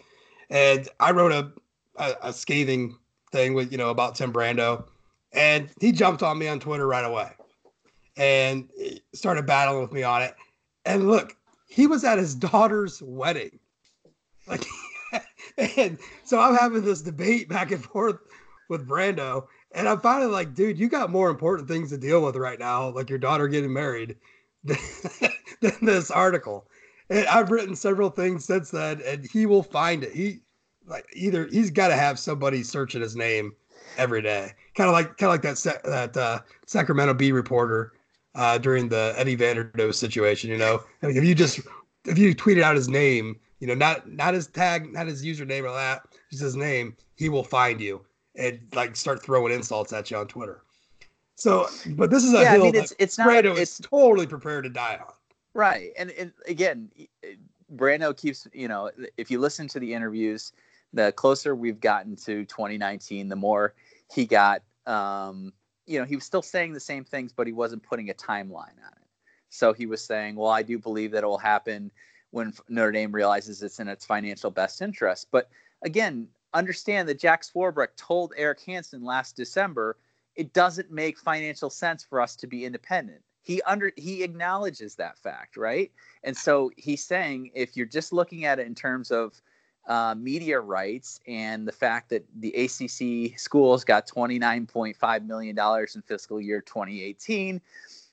and I wrote a a, a scathing thing with you know about Tim Brando, and he jumped on me on Twitter right away, and started battling with me on it. And look, he was at his daughter's wedding, like, and so I'm having this debate back and forth with Brando, and I'm finally like, dude, you got more important things to deal with right now, like your daughter getting married, than, than this article. And I've written several things since then, and he will find it. He like either he's got to have somebody searching his name every day, kind of like kind of like that that uh, Sacramento Bee reporter uh, during the Eddie Vanderdoes situation. You know, I mean, if you just if you tweeted out his name, you know, not not his tag, not his username or that, just his name, he will find you and like start throwing insults at you on Twitter. So, but this is a yeah, hill I mean, it's it's not Brando it's is totally prepared to die on. right, and, and again, Brando keeps you know if you listen to the interviews, the closer we've gotten to 2019, the more he got. Um, you know, he was still saying the same things, but he wasn't putting a timeline on it. So he was saying, "Well, I do believe that it will happen when Notre Dame realizes it's in its financial best interest." But again, understand that Jack Swarbrick told Eric Hansen last December it doesn't make financial sense for us to be independent. He under he acknowledges that fact, right? And so he's saying if you're just looking at it in terms of uh, media rights and the fact that the ACC schools got $29.5 million in fiscal year 2018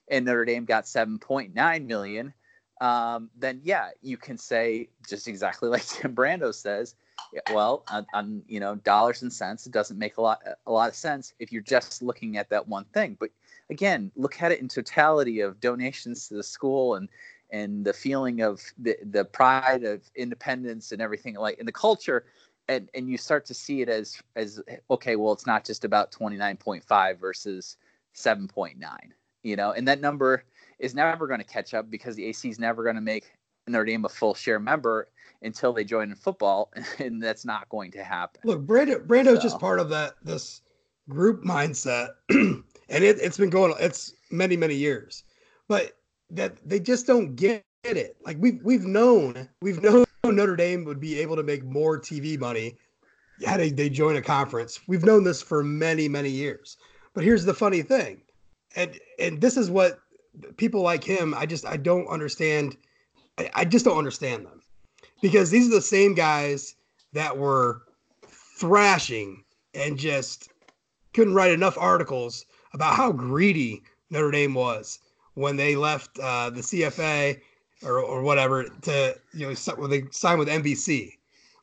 and Notre Dame got 7.9 million, um, then yeah, you can say just exactly like Tim Brando says, well, on, on, you know dollars and cents, it doesn't make a lot a lot of sense if you're just looking at that one thing. But again, look at it in totality of donations to the school and and the feeling of the, the pride of independence and everything like in the culture and and you start to see it as as okay well it's not just about 29.5 versus 7.9 you know and that number is never going to catch up because the AC is never going to make Notre Dame a full share member until they join in football and that's not going to happen Look, Brando Brando's so. just part of that this group mindset and it, it's been going it's many many years but that they just don't get it. Like we've we've known we've known Notre Dame would be able to make more TV money had they, they join a conference. We've known this for many many years. But here's the funny thing, and and this is what people like him. I just I don't understand. I, I just don't understand them because these are the same guys that were thrashing and just couldn't write enough articles about how greedy Notre Dame was when they left uh, the CFA or, or whatever to you know when they signed with NBC.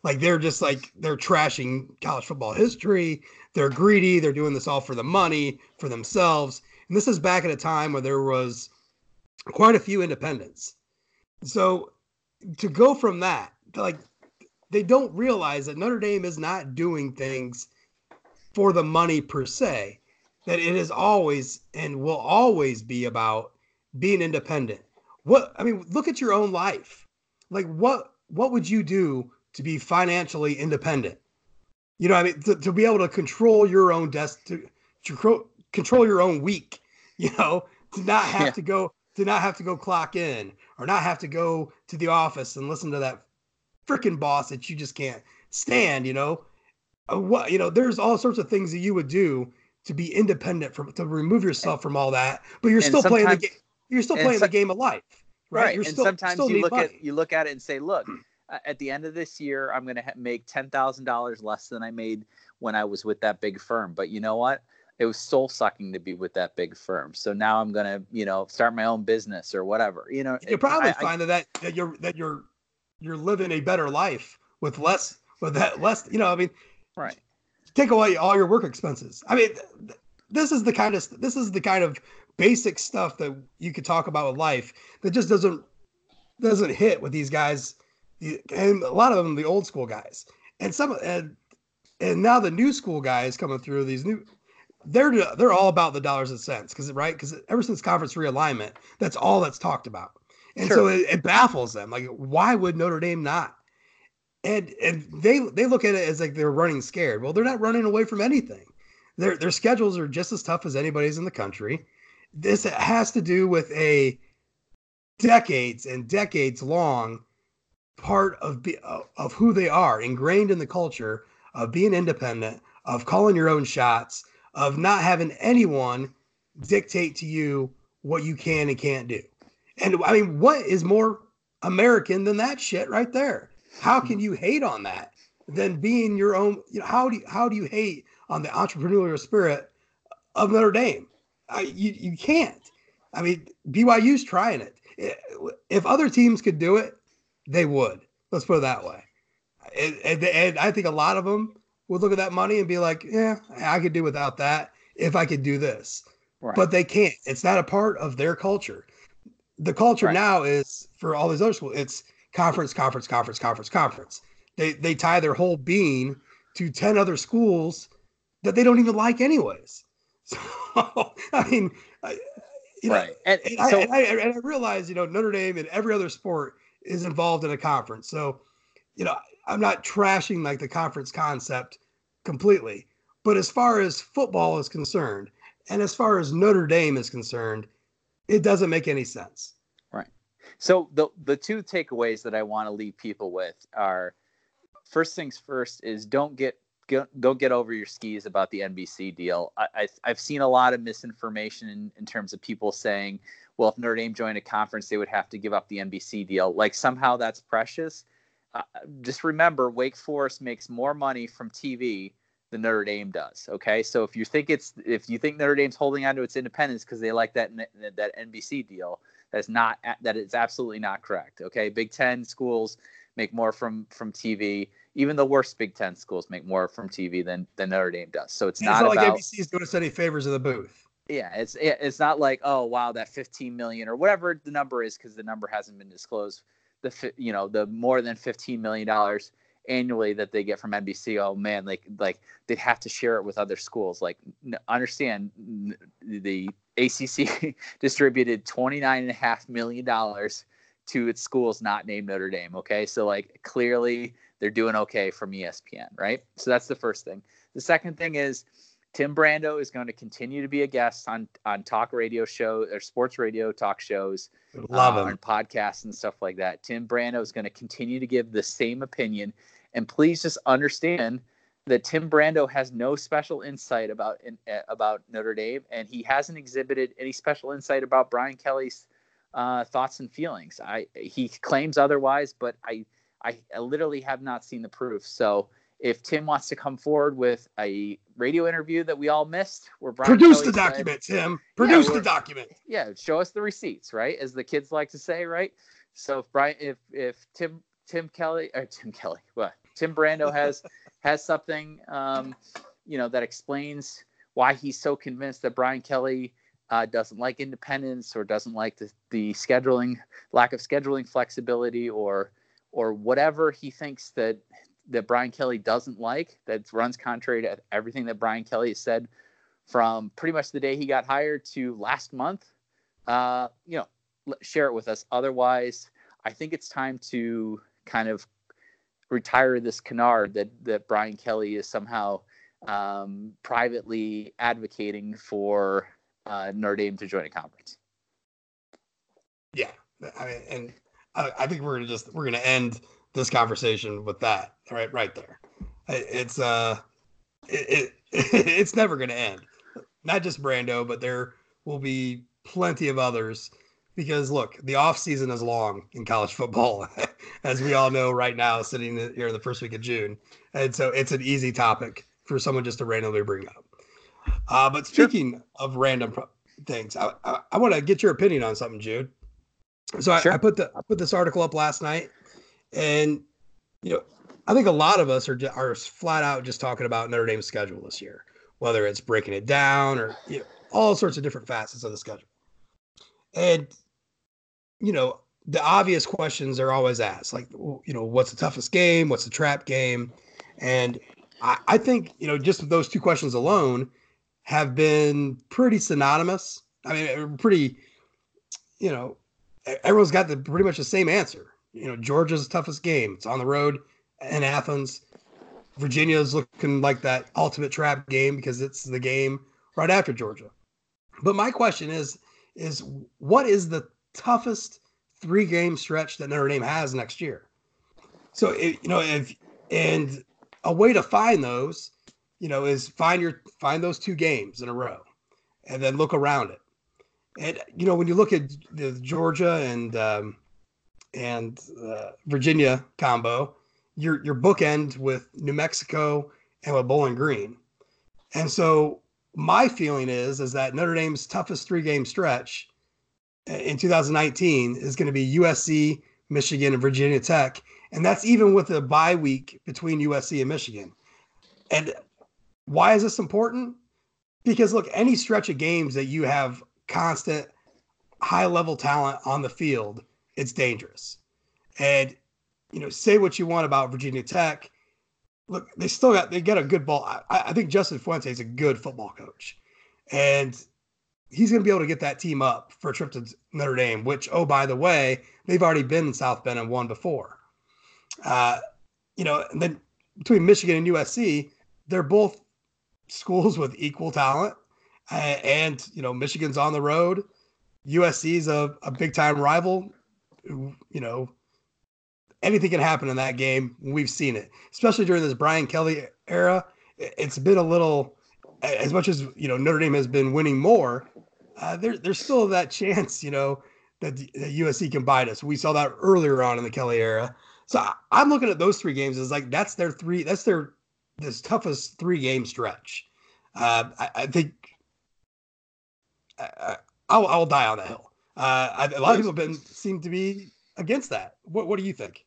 Like they're just like they're trashing college football history. They're greedy. They're doing this all for the money for themselves. And this is back at a time where there was quite a few independents. So to go from that, like they don't realize that Notre Dame is not doing things for the money per se. That it is always and will always be about being independent. What I mean, look at your own life. Like what what would you do to be financially independent? You know, I mean, to, to be able to control your own desk, to, to control your own week. You know, to not have yeah. to go to not have to go clock in or not have to go to the office and listen to that freaking boss that you just can't stand. You know, uh, what you know, there's all sorts of things that you would do to be independent from to remove yourself from all that, but you're still playing the game you're still playing so, the game of life, right? right. You're and still, sometimes still you look money. at you look at it and say, look, at the end of this year, I'm going to ha- make ten thousand dollars less than I made when I was with that big firm. But you know what? It was soul sucking to be with that big firm. So now I'm going to, you know, start my own business or whatever. You know, you probably I, find I, that that you're that you're you're living a better life with less with that less. You know, I mean, right. Take away all your work expenses. I mean, this is the kind of this is the kind of basic stuff that you could talk about with life that just doesn't doesn't hit with these guys and a lot of them the old school guys and some and and now the new school guys coming through these new they're they're all about the dollars and cents because right? Because ever since conference realignment that's all that's talked about. And sure. so it, it, baffles them. Like why would notre dame not? And and they they look at it as like they're running scared. Well they're not running away from anything. Their their schedules are just as tough as anybody's in the country. This has to do with a decades and decades long part of be, of who they are ingrained in the culture of being independent of calling your own shots, of not having anyone dictate to you what you can and can't do. And I mean, what is more American than that shit right there? How can you hate on that than being your own? You know, how do you, how do you hate on the entrepreneurial spirit of Notre Dame? I, you you can't. I mean, BYU's trying it. If other teams could do it, they would. Let's put it that way. And, and, and I think a lot of them would look at that money and be like, "Yeah, I could do without that if I could do this." Right. But they can't. It's not a part of their culture. The culture right. now is for all these other schools. It's conference, conference, conference, conference, conference. They they tie their whole being to ten other schools that they don't even like, anyways. So I mean, you right. Know, and, and, so, I, and, I, and I realize you know Notre Dame and every other sport is involved in a conference. So you know I'm not trashing like the conference concept completely, but as far as football is concerned, and as far as Notre Dame is concerned, it doesn't make any sense. Right. So the the two takeaways that I want to leave people with are first things first is don't get don't get over your skis about the NBC deal. I, have seen a lot of misinformation in, in, terms of people saying, well, if Notre Dame joined a conference, they would have to give up the NBC deal. Like somehow that's precious. Uh, just remember, Wake Forest makes more money from TV than Notre Dame does. Okay, so if you think it's if you think Notre Dame's holding on to its independence because they like that that NBC deal, that's not that is absolutely not correct. Okay, Big Ten schools make more from from TV. Even the worst Big Ten schools make more from TV than than Notre Dame does. So it's, not, not, like NBC is doing us any favors in the booth. Yeah, it's it's not like oh wow that 15 million or whatever the number is because the number hasn't been disclosed. The you know the more than 15 million dollars annually that they get from NBC, oh man, like like they'd have to share it with other schools. Like understand the ACC distributed twenty nine and a half million dollars to its schools not named Notre Dame. Okay, so like clearly they're doing okay from ESPN, right? So that's the first thing. The second thing is Tim Brando is going to continue to be a guest on on talk radio show or sports radio talk shows, love uh, him, and podcasts and stuff like that. Tim Brando is going to continue to give the same opinion, and please just understand that Tim Brando has no special insight about in, uh, about Notre Dame, and he hasn't exhibited any special insight about Brian Kelly's uh, thoughts and feelings. I he claims otherwise, but I I literally have not seen the proof. So if Tim wants to come forward with a radio interview that we all missed, where Brian produce Kelly the said, document, Tim. Produce yeah, the document. Yeah, show us the receipts, right? As the kids like to say, right? So if Brian, if if Tim Tim Kelly or Tim Kelly, what Tim Brando has has something, um, you know, that explains why he's so convinced that Brian Kelly uh, doesn't like independence or doesn't like the, the scheduling lack of scheduling flexibility or or whatever he thinks that that Brian Kelly doesn't like that runs contrary to everything that Brian Kelly has said from pretty much the day he got hired to last month. Uh, you know, share it with us. Otherwise, I think it's time to kind of retire this canard that that Brian Kelly is somehow um, privately advocating for uh, Notre Dame to join a conference. Yeah, I mean, and I, I think we're gonna just we're gonna end this conversation with that right right there. It's uh, it, it it's never gonna end. Not just Brando, but there will be plenty of others because look, the off season is long in college football, as we all know right now, sitting here in the first week of June, and so it's an easy topic for someone just to randomly bring up. Uh, but speaking sure. of random things, I, I, I want to get your opinion on something, Jude. So I, sure. I, put the I put this article up last night, and you know, I think a lot of us are are flat out just talking about Notre Dame's schedule this year, whether it's breaking it down or you know, all sorts of different facets of the schedule. And you know, the obvious questions are always asked, like you know, what's the toughest game? What's the trap game? And I, I think you know, just those two questions alone have been pretty synonymous. I mean, pretty, you know, everyone's got the pretty much the same answer. You know, Georgia's toughest game. It's on the road in Athens. Virginia's looking like that ultimate trap game because it's the game right after Georgia. But my question is, is what is the toughest three game stretch that Notre Dame has next year? So, you know, if and a way to find those you know, is find your find those two games in a row, and then look around it. And you know, when you look at the Georgia and um, and uh, Virginia combo, your your bookend with New Mexico and with Bowling Green, and so my feeling is is that Notre Dame's toughest three game stretch in 2019 is going to be USC, Michigan, and Virginia Tech, and that's even with a bye week between USC and Michigan. And why is this important? Because look, any stretch of games that you have constant high level talent on the field, it's dangerous. And you know, say what you want about Virginia Tech. Look, they still got they get a good ball. I, I think Justin Fuente is a good football coach, and he's going to be able to get that team up for a trip to Notre Dame. Which, oh by the way, they've already been in South Bend and won before. Uh, you know, and then between Michigan and USC, they're both schools with equal talent. Uh, and, you know, Michigan's on the road. USC a, a big time rival. You know, anything can happen in that game. We've seen it, especially during this Brian Kelly era. It's been a little, as much as, you know, Notre Dame has been winning more, uh, there, there's still that chance, you know, that, that USC can bite us. We saw that earlier on in the Kelly era. So I'm looking at those three games as like that's their three, that's their this toughest three game stretch. Uh, I, I, think I, will I'll die on that hill. Uh, a lot of people have been seem to be against that. What What do you think?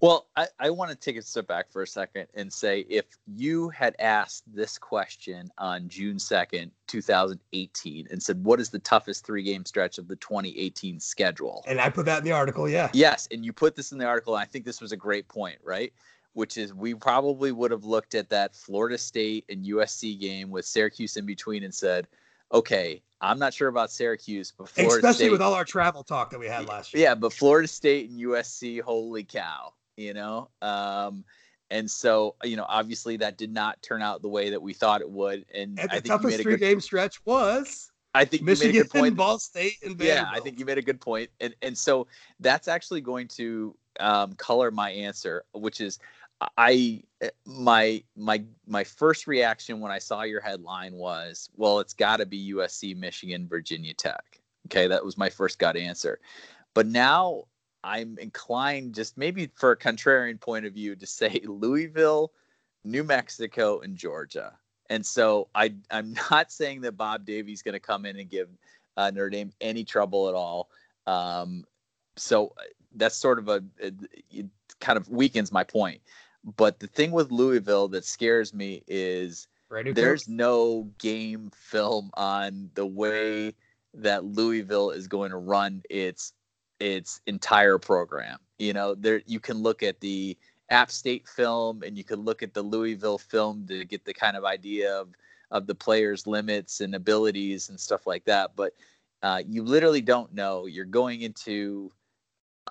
Well, I, I want to take a step back for a second and say if you had asked this question on June 2nd, 2018, and said, What is the toughest three game stretch of the 2018 schedule? And I put that in the article, yeah. Yes. And you put this in the article. And I think this was a great point, right? which is we probably would have looked at that Florida State and USC game with Syracuse in between and said, okay, I'm not sure about Syracuse, but Florida especially State, with all our travel talk that we had last year. Yeah, but Florida State and USC, holy cow, you know. Um, and so, you know, obviously that did not turn out the way that we thought it would. And, and I the toughest three game stretch was I think Michigan, you made a good point. Ball State, and Vanderbilt. Yeah, I think you made a good point. And and so that's actually going to um, color my answer, which is I eh, my my my first reaction when I saw your headline was, well, it's got to be USC, Michigan, Virginia Tech. Okay, that was my first gut answer. But now I'm inclined, just maybe for a contrarian point of view, to say Louisville, New Mexico, and Georgia. And so I I'm not saying that Bob Davie's going to come in and give uh, Notre Dame any trouble at all. Um, so uh, that's sort of a it, it kind of weakens my point. But the thing with Louisville that scares me is there's no game film on the way that Louisville is going to run its its entire program. You know, there you can look at the App State film and you can look at the Louisville film to get the kind of idea of of the players' limits and abilities and stuff like that. But uh, you literally don't know. You're going into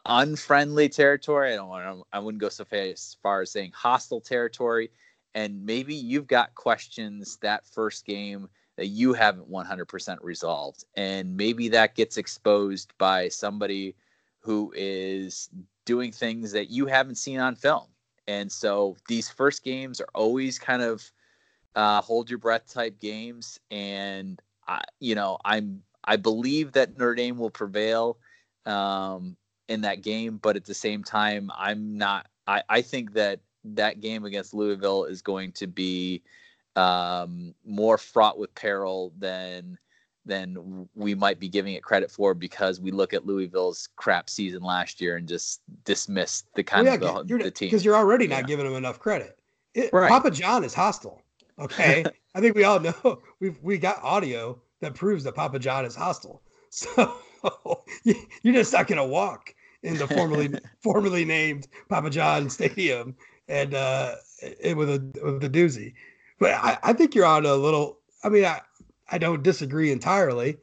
unfriendly territory. I don't want to, I wouldn't go so far as saying hostile territory. And maybe you've got questions that first game that you haven't 100% resolved. And maybe that gets exposed by somebody who is doing things that you haven't seen on film. And so these first games are always kind of uh, hold your breath type games. And, I, you know, I'm, I believe that Notre Dame will prevail. Um, in that game, but at the same time, I'm not. I, I think that that game against Louisville is going to be um, more fraught with peril than than we might be giving it credit for because we look at Louisville's crap season last year and just dismiss the kind well, yeah, of the, the team because you're already not giving them enough credit. It, right. Papa John is hostile. Okay, I think we all know we've we got audio that proves that Papa John is hostile. So you're just not going to walk in the formerly formerly named Papa John Stadium and uh, it, with a with a doozy. But I, I think you're on a little. I mean, I I don't disagree entirely,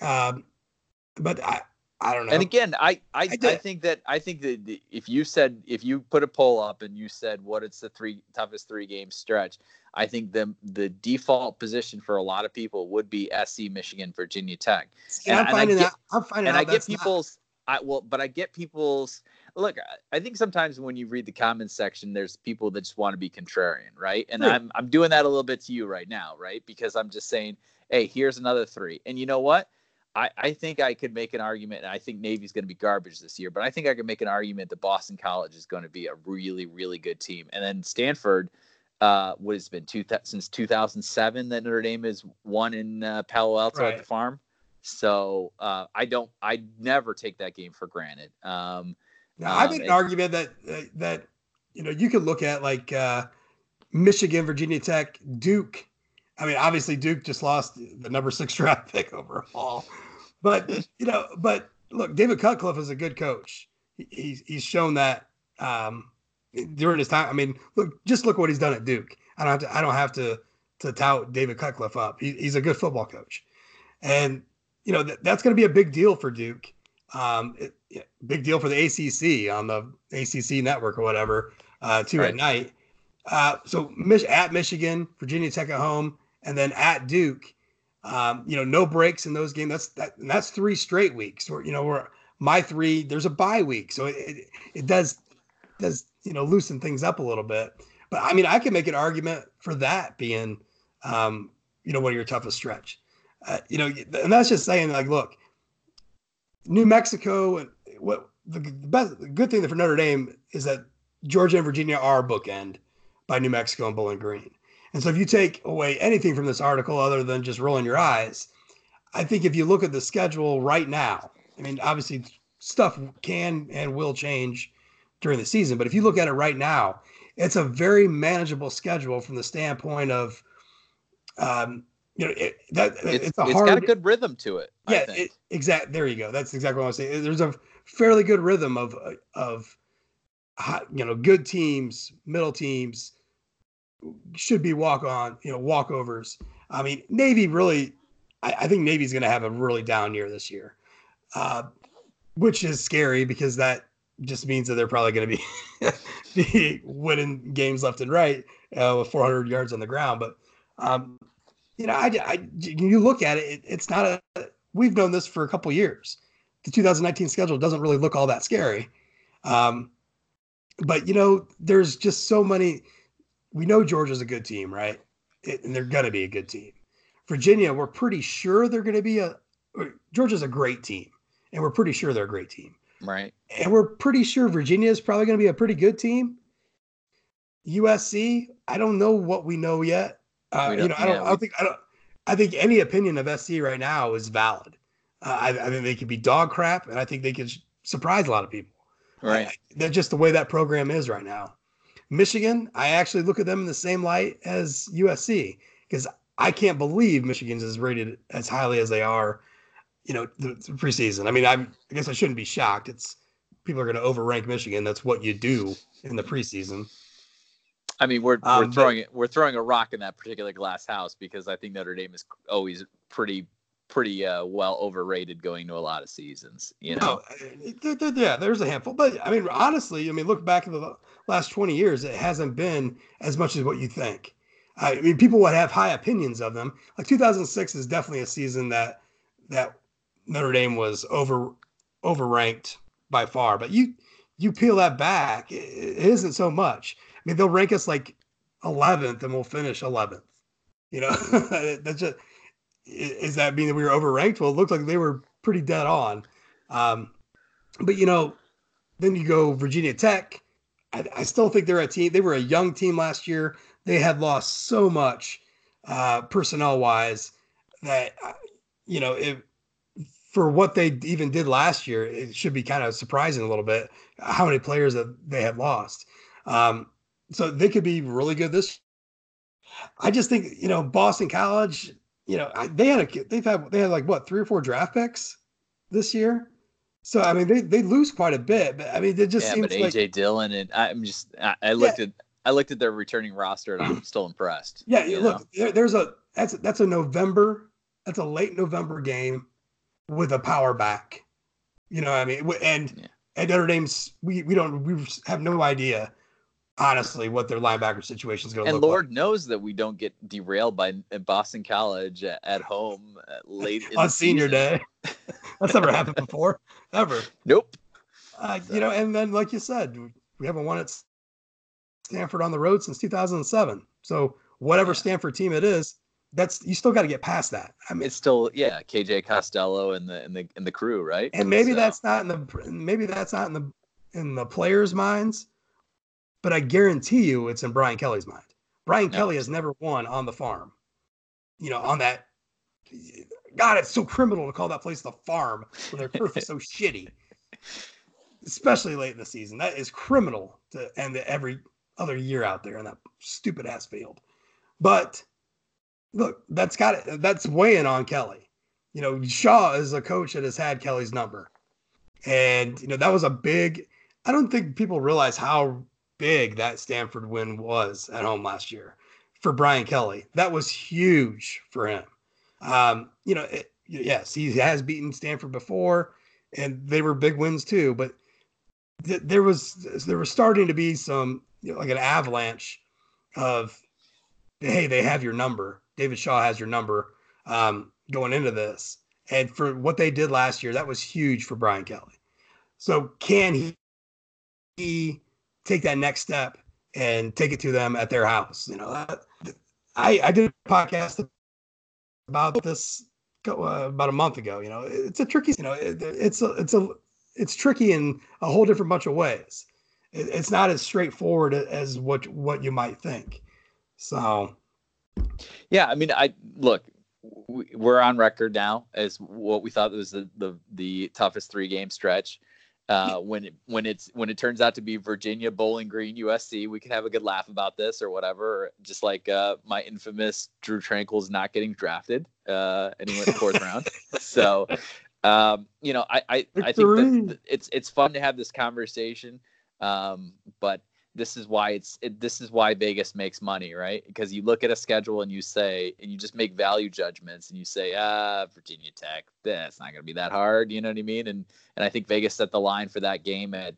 um, but I I don't know. And again, I I, I, I, think that I think that if you said if you put a poll up and you said what it's the three toughest three game stretch, I think the the default position for a lot of people would be SC, Michigan, Virginia Tech. And, I'm, finding get, that, I'm finding and I get people's I well, but I get people's look. I think sometimes when you read the comments section, there's people that just want to be contrarian, right? And right. I'm I'm doing that a little bit to you right now, right? Because I'm just saying, hey, here's another three, and you know what? I, I think I could make an argument, and I think Navy's going to be garbage this year, but I think I could make an argument that Boston College is going to be a really, really good team. And then Stanford, uh, what has been two th- since 2007 that Notre Dame has won in uh, Palo Alto right. at the farm. So uh, I don't, I never take that game for granted. Um, now, I made um, an argument that that you know you could look at like uh, Michigan, Virginia Tech, Duke. I mean, obviously Duke just lost the number six draft pick overall, but you know, but look, David Cutcliffe is a good coach. He's he's shown that um, during his time. I mean, look, just look what he's done at Duke. I don't have to. I don't have to to tout David Cutcliffe up. He, he's a good football coach, and you know th- that's going to be a big deal for Duke. Um, it, it, big deal for the ACC on the ACC network or whatever uh, too right. at night. Uh, so at Michigan, Virginia Tech at home, and then at Duke. Um, you know, no breaks in those games. That's that. that's three straight weeks. Or you know, we're my three. There's a bye week, so it, it, it does does you know loosen things up a little bit. But I mean, I can make an argument for that being, um, you know, one of your toughest stretch. Uh, you know, and that's just saying like, look, New Mexico and what the, best, the good thing for Notre Dame is that Georgia and Virginia are bookend by New Mexico and Bowling Green. And so if you take away anything from this article other than just rolling your eyes, I think if you look at the schedule right now, I mean, obviously stuff can and will change during the season, but if you look at it right now, it's a very manageable schedule from the standpoint of, um, you know, it, that it's, it's, a hard, it's got a good rhythm to it. Yeah, it, exact. There you go. That's exactly what I was saying. There's a fairly good rhythm of of, you know, good teams, middle teams, should be walk on, you know, walkovers. I mean, Navy really, I, I think Navy's going to have a really down year this year, uh, which is scary because that just means that they're probably going to be, be winning games left and right uh, with 400 yards on the ground. But, um, you know, I, I, you look at it, it, it's not a, we've known this for a couple years. The 2019 schedule doesn't really look all that scary. Um, but, you know, there's just so many we know Georgia's a good team, right? It, and they're going to be a good team. Virginia, we're pretty sure they're going to be a. Georgia's a great team, and we're pretty sure they're a great team. Right. And we're pretty sure Virginia is probably going to be a pretty good team. USC, I don't know what we know yet. Uh, you know, I don't. Yeah, I don't think. I don't. I think any opinion of SC right now is valid. Uh, I, I think they could be dog crap, and I think they could surprise a lot of people. Right. I, that's just the way that program is right now. Michigan, I actually look at them in the same light as USC because I can't believe Michigan's is rated as highly as they are, you know, the, the preseason. I mean, I'm, I guess I shouldn't be shocked. It's people are going to overrank Michigan. That's what you do in the preseason. I mean, we're we're um, throwing it. We're throwing a rock in that particular glass house because I think Notre Dame is always pretty pretty uh, well overrated going to a lot of seasons. You know, no, yeah, there's a handful, but I mean, honestly, I mean, look back at the last 20 years, it hasn't been as much as what you think. I mean, people would have high opinions of them. Like 2006 is definitely a season that that Notre Dame was over overranked by far. But you you peel that back, it, isn't so much. I mean, they'll rank us like 11th, and we'll finish 11th. You know, that's just is that mean that we were overranked? Well, it looked like they were pretty dead on. Um, but you know, then you go Virginia Tech. I, I, still think they're a team. They were a young team last year. They had lost so much uh, personnel wise that uh, you know if for what they even did last year, it should be kind of surprising a little bit how many players that they had lost. Um, so they could be really good this. I just think you know Boston College you know, they had a they've had they had like what three or four draft picks this year. So I mean, they they lose quite a bit, but I mean, it just yeah, seems but AJ like, Dillon and I'm just I, I looked yeah. at I looked at their returning roster and I'm still impressed. Yeah, look, there, there's a that's that's a November that's a late November game with a power back. You know, what I mean, and yeah. at Notre Dame's we we don't we have no idea honestly what their linebacker situation is going to look And Lord knows that we don't get derailed by Boston College at home late on senior season. day. That's never happened before, ever. Nope. Uh, you know, and then like you said, we haven't won at Stanford on the road since 2007. So whatever Stanford team it is, that's you still got to get past that. I mean, it's still yeah, KJ Costello and the and the and the crew, right? And maybe so. that's not in the maybe that's not in the in the players' minds, but I guarantee you it's in Brian Kelly's mind. Brian no. Kelly has never won on the farm. You know, on that. God, it's so criminal to call that place the farm when their turf is so shitty, especially late in the season. That is criminal to end every other year out there in that stupid ass field. But look, that's got it. That's weighing on Kelly. You know, Shaw is a coach that has had Kelly's number. And, you know, that was a big, I don't think people realize how big that Stanford win was at home last year for Brian Kelly. That was huge for him. Um, you know, it, yes, he has beaten Stanford before, and they were big wins too. But th- there was there was starting to be some you know, like an avalanche of, hey, they have your number. David Shaw has your number um, going into this. And for what they did last year, that was huge for Brian Kelly. So can he, he take that next step and take it to them at their house? You know, I I did a podcast about this uh, about a month ago. You know, it's a tricky. You know, it, it's a it's a it's tricky in a whole different bunch of ways. It, it's not as straightforward as what what you might think. So, yeah, I mean, I look we're on record now as what we thought was the the, the toughest three game stretch. Uh, when it, when it's when it turns out to be Virginia, Bowling Green, USC, we can have a good laugh about this or whatever. Just like uh, my infamous Drew Tranquill's not getting drafted, uh, and he went fourth round. So, um, you know, I I, I think that it's it's fun to have this conversation, um, but this is why it's it, this is why Vegas makes money, right? Because you look at a schedule and you say and you just make value judgments and you say, ah, Virginia Tech, that's not going to be that hard, you know what I mean? And and I think Vegas set the line for that game at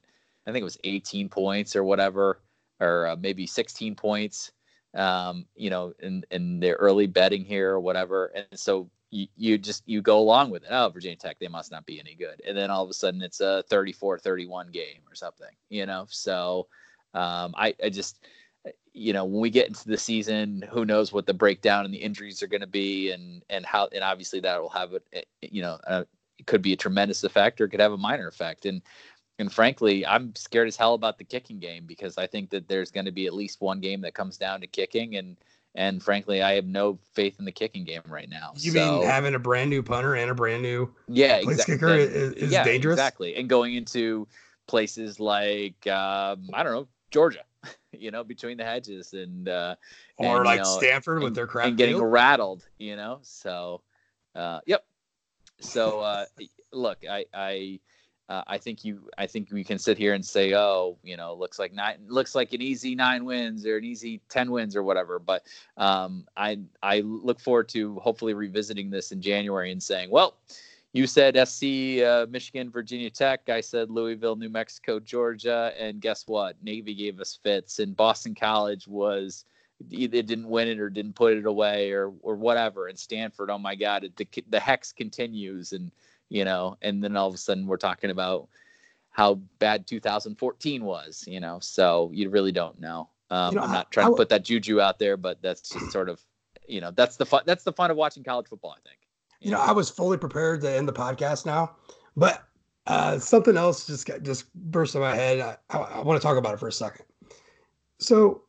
I think it was 18 points or whatever, or uh, maybe 16 points. Um, you know, in in their early betting here or whatever, and so you, you just you go along with it. Oh, Virginia Tech, they must not be any good. And then all of a sudden it's a 34-31 game or something, you know? So um, I, I just, you know, when we get into the season, who knows what the breakdown and the injuries are going to be, and and how, and obviously that will have a, eh, you know, a, it could be a tremendous effect or it could have a minor effect. And and frankly, I'm scared as hell about the kicking game because I think that there's going to be at least one game that comes down to kicking, and and frankly, I have no faith in the kicking game right now. You so, mean having a brand new punter and a brand new yeah place exactly. kicker is, is yeah, dangerous? Exactly, and going into places like um, I don't know Georgia, you know, between the hedges and uh, or and, like know, Stanford and, with their crap and getting field. rattled, you know. So, uh, yep. So uh, look, I I uh, I think you I think we can sit here and say, oh, you know, looks like nine looks like an easy nine wins or an easy ten wins or whatever. But um, I I look forward to hopefully revisiting this in January and saying, well you said SC, uh, Michigan, Virginia Tech. I said Louisville, New Mexico, Georgia. And guess what? Navy gave us fits, and Boston College was either didn't win it or didn't put it away or or whatever. And Stanford, oh my God, it, the, the hex continues, and you know, and then all of a sudden we're talking about how bad 2014 was, you know. So you really don't know. Um, you know I'm not trying I, I, to put that juju out there, but that's just sort of, you know, that's the fun. That's the fun of watching college football, I think. You know, I was fully prepared to end the podcast now, but uh, something else just got, just burst in my head. I, I, I want to talk about it for a second. So,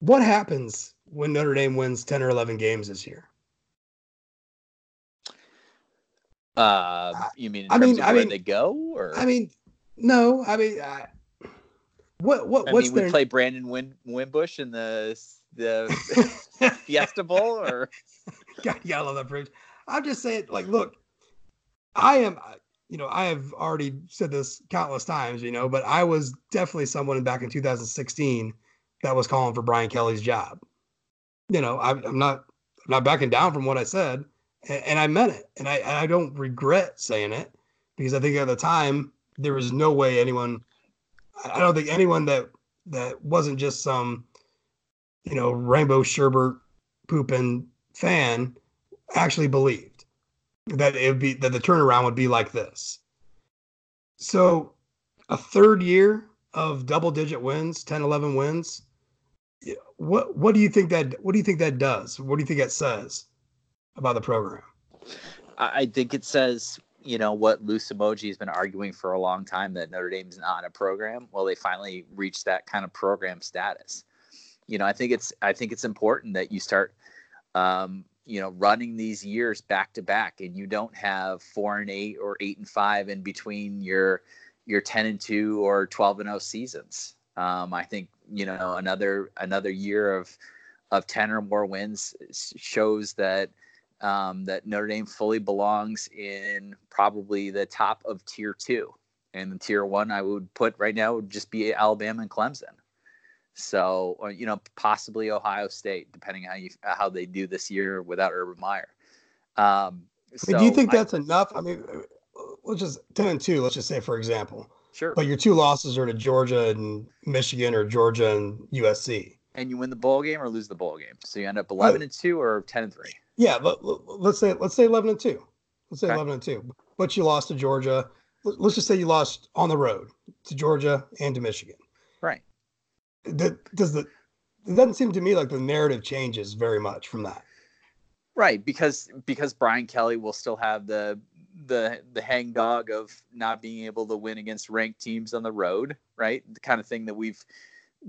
what happens when Notre Dame wins ten or eleven games this year? Uh, you mean I mean, I mean, they go, or I mean, no, I mean, I, what what I what's mean, their... we play Brandon Win Wimbush in the the Fiesta Bowl, or God, yeah, I love that bridge. I'm just saying, like, look, I am, you know, I have already said this countless times, you know, but I was definitely someone back in 2016 that was calling for Brian Kelly's job. You know, I, am not, I'm not backing down from what I said, and, and I meant it, and I, I don't regret saying it because I think at the time there was no way anyone, I don't think anyone that that wasn't just some, you know, rainbow Sherbert pooping fan actually believed. that it would be that the turnaround would be like this. So, a third year of double digit wins, 10, 11 wins. What what do you think that what do you think that does? What do you think that says about the program? I think it says you know what Lou Somogyi has been arguing for a long time that Notre Dame's not a program. Well, they finally reached that kind of program status. You know, I think it's I think it's important that you start um, you know running these years back to back and you don't have four and eight or eight and five in between your your 10 and 2 or 12 and 0 seasons um, i think you know another another year of of 10 or more wins shows that um, that Notre Dame fully belongs in probably the top of tier two. And the tier one, I would put right now would just be Alabama and Clemson. So, or, you know, possibly Ohio State, depending how you how they do this year without Urban Meyer. Um, so do you think that's I, enough? I mean, let's just ten and two. Let's just say, for example. Sure. But your two losses are to Georgia and Michigan, or Georgia and USC. And you win the bowl game or lose the bowl game, so you end up eleven and two or ten and three. Yeah, let, us say let's say eleven and two. Let's say okay. eleven and two. But you lost to Georgia. Let's just say you lost on the road to Georgia and to Michigan. Right does the it doesn't seem to me like the narrative changes very much from that. Right, because because Brian Kelly will still have the the the hang dog of not being able to win against ranked teams on the road, right? The kind of thing that we've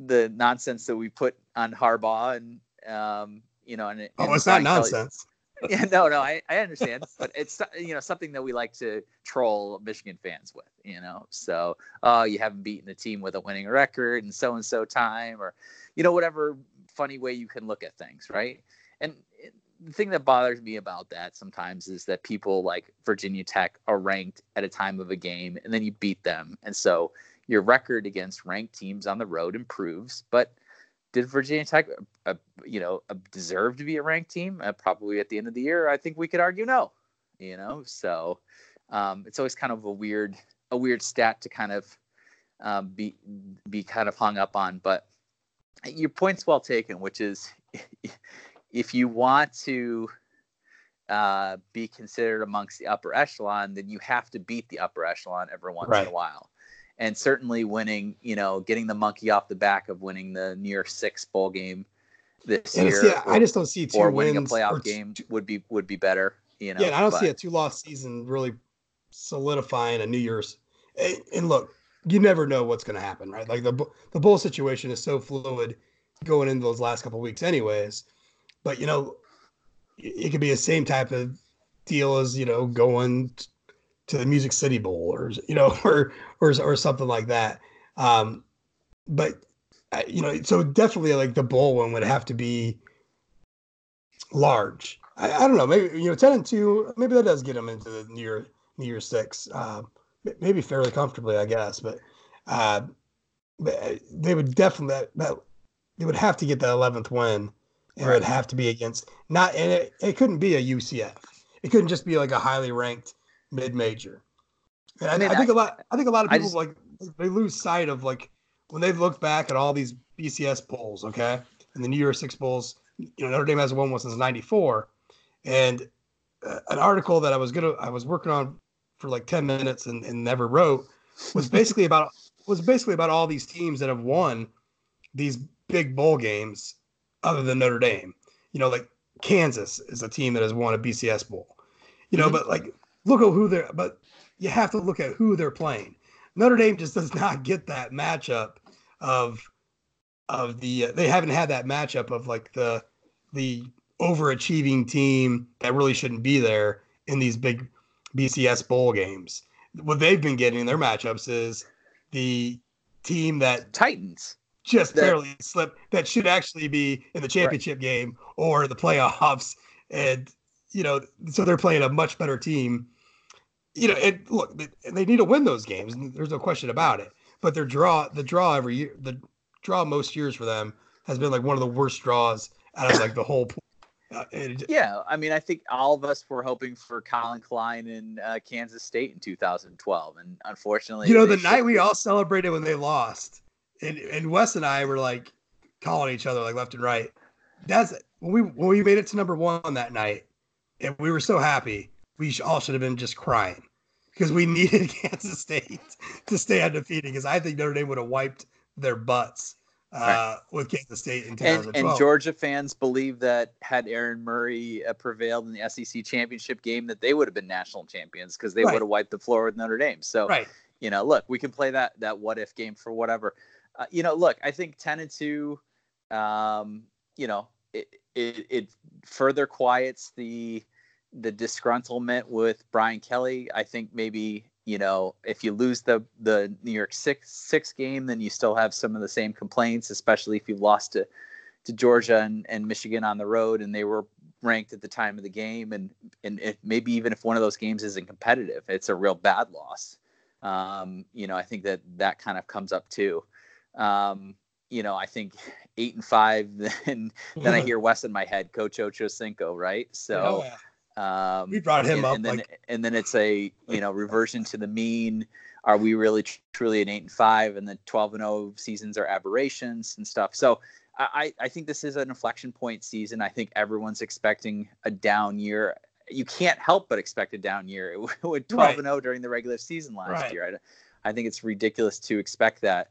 the nonsense that we put on Harbaugh and um, you know, and, oh, it's Brian not nonsense yeah, no, no, I, I understand, but it's you know something that we like to troll Michigan fans with, you know. So, oh, you haven't beaten the team with a winning record and so and so time, or you know whatever funny way you can look at things, right? And the thing that bothers me about that sometimes is that people like Virginia Tech are ranked at a time of a game, and then you beat them, and so your record against ranked teams on the road improves, but did Virginia Tech, uh, you know, uh, deserve to be a ranked team? Uh, probably at the end of the year, I think we could argue no. You know, so um, it's always kind of a weird, a weird stat to kind of um, be be kind of hung up on. But your point's well taken, which is if you want to uh, be considered amongst the upper echelon, then you have to beat the upper echelon every once right. in a while and certainly winning, you know, getting the monkey off the back of winning the New Year Six bowl game this yeah, year. Yeah, or, I just don't see two or winning a playoff game would be would be better. You know, yeah, I don't but, see a two loss season really solidifying a New Year's. And look, you never know what's going to happen, right? Like the the bowl situation is so fluid going into those last couple weeks, anyways. But you know, it could be the same type of deal as you know going to the Music City Bowl or you know or or or something like that. Um, but uh, you know, so definitely like the bowl one would have to be large. I, I, don't know, maybe you know, ten and two, maybe that does get them into the New Year New Year six, uh, maybe fairly comfortably, I guess. But uh, uh they would definitely that, that they would have to get the eleventh win. And right. it would have to be against not, and it, it couldn't be a UCF. It couldn't just be like a highly ranked mid major. I, mean, I, think I, a lot. I think a lot of people just, like they lose sight of like when they look back at all these BCS polls, okay, and the New Year Six bowls. You know, Notre Dame hasn't won one since '94, and uh, an article that I was gonna I was working on for like ten minutes and, and never wrote was basically about was basically about all these teams that have won these big bowl games other than Notre Dame. You know, like Kansas is a team that has won a BCS bowl. You know, mm-hmm. but like look at who they're but you have to look at who they're playing. Notre Dame just does not get that matchup of of the uh, they haven't had that matchup of like the the overachieving team that really shouldn't be there in these big BCS bowl games. What they've been getting in their matchups is the team that Titans just that, barely slipped that should actually be in the championship right. game or the playoffs and you know, so they're playing a much better team. You know, and look, they need to win those games. There's no question about it. But their draw, the draw every year, the draw most years for them has been like one of the worst draws out of like the whole. Uh, yeah, I mean, I think all of us were hoping for Collin Klein in uh, Kansas State in 2012, and unfortunately, you know, the night we all celebrated when they lost, and and Wes and I were like calling each other like left and right. That's when we when we made it to number one that night and we were so happy. we all should have been just crying because we needed Kansas State to stay undefeated because I think Notre Dame would have wiped their butts uh, right. with Kansas State in 2012. And, and, Georgia fans believe that had Aaron Murray uh, prevailed in the SEC championship game, that they would have been national champions because they right. would have wiped the floor with Notre Dame. So, right. you know, look, we can play that that what if game for whatever. Uh, you know, look, I think 10 and two, um, you know, it, it, it further quiets the the disgruntlement with Brian Kelly. I think maybe you know if you lose the the New Year six six game, then you still have some of the same complaints, especially if you lost to to Georgia and, and Michigan on the road, and they were ranked at the time of the game, and and if, maybe even if one of those games isn't competitive, it's a real bad loss. Um, you know, I think that that kind of comes up too. Um, you know, I think eight and five, then then I hear Wes in my head, Coach Ocho Cinco, right? So. Oh, yeah um, we brought him and, up, and then like... and then it's a you know reversion to the mean. Are we really truly an eight and five, and the twelve and zero seasons are aberrations and stuff? So I I think this is an inflection point season. I think everyone's expecting a down year. You can't help but expect a down year with twelve and 0 during the regular season last right. year. I, I think it's ridiculous to expect that.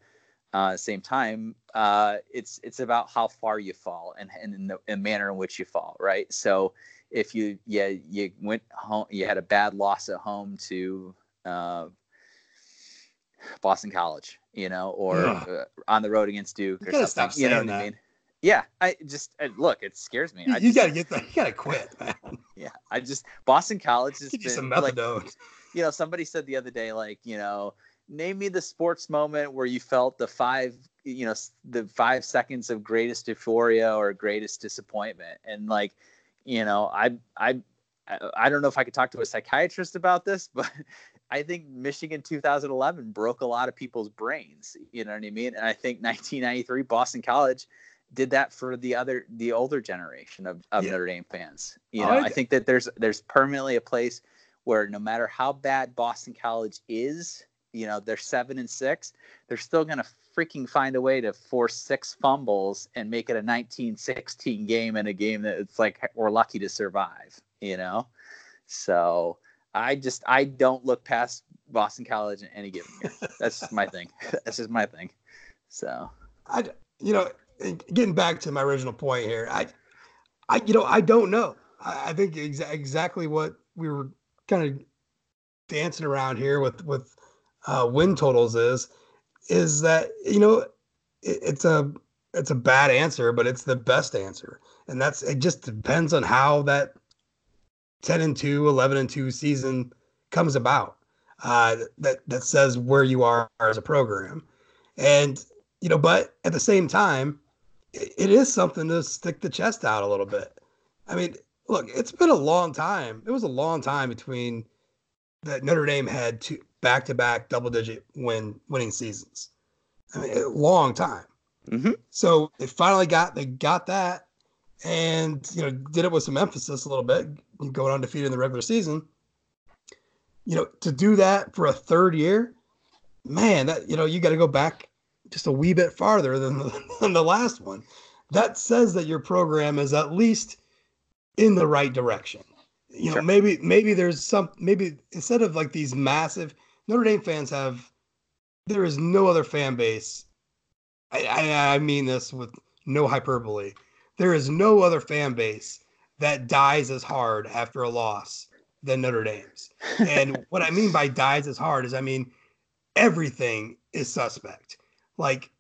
Uh, same time, uh, it's it's about how far you fall and and in the manner in which you fall, right? So if you yeah you went home you had a bad loss at home to uh, Boston College, you know, or yeah. uh, on the road against Duke you or something. you know what that. I mean? Yeah, I just uh, look. It scares me. You, you gotta get that. You gotta quit, man. Yeah, I just Boston College been some methadone. Like, you know, somebody said the other day, like you know, name me the sports moment where you felt the five, you know, the five seconds of greatest euphoria or greatest disappointment, and like you know, I I I don't know if I could talk to a psychiatrist about this, but I think Michigan 2011 broke a lot of people's brains. You know what I mean? And I think 1993 Boston College did that for the other the older generation of, of yeah. Notre Dame fans. You know, I, I think that there's there's permanently a place where no matter how bad Boston College is, you know, they're seven and six, they're still gonna freaking find a way to force six fumbles and make it a 1916 game in a game that it's like we're lucky to survive, you know? So I just I don't look past Boston College in any given year. That's just my thing. That's just my thing. So I you know getting back to my original point here, I I you know I don't know. I, I think exa- exactly what we were kind of dancing around here with with uh, win totals is is that you know it, it's a it's a bad answer, but it's the best answer, and that's it. Just depends on how that 10 and 2, 11 and 2 season comes about. Uh, that that says where you are as a program, and you know, but at the same time, it, it is something to stick the chest out a little bit. I mean, look, it's been a long time. It was a long time between that Notre Dame had two back to back double digit win winning seasons. I mean, a long time. Mm-hmm. So they finally got they got that, and you know did it with some emphasis a little bit, going undefeated in the regular season. You know, to do that for a third year, man, that you know you got to go back just a wee bit farther than the, than the last one. That says that your program is at least in the right direction. You know, sure. maybe maybe there's some maybe instead of like these massive Notre Dame fans have there is no other fan base. I, I, I mean this with no hyperbole. There is no other fan base that dies as hard after a loss than Notre Dame's. And what I mean by dies as hard is I mean everything is suspect. Like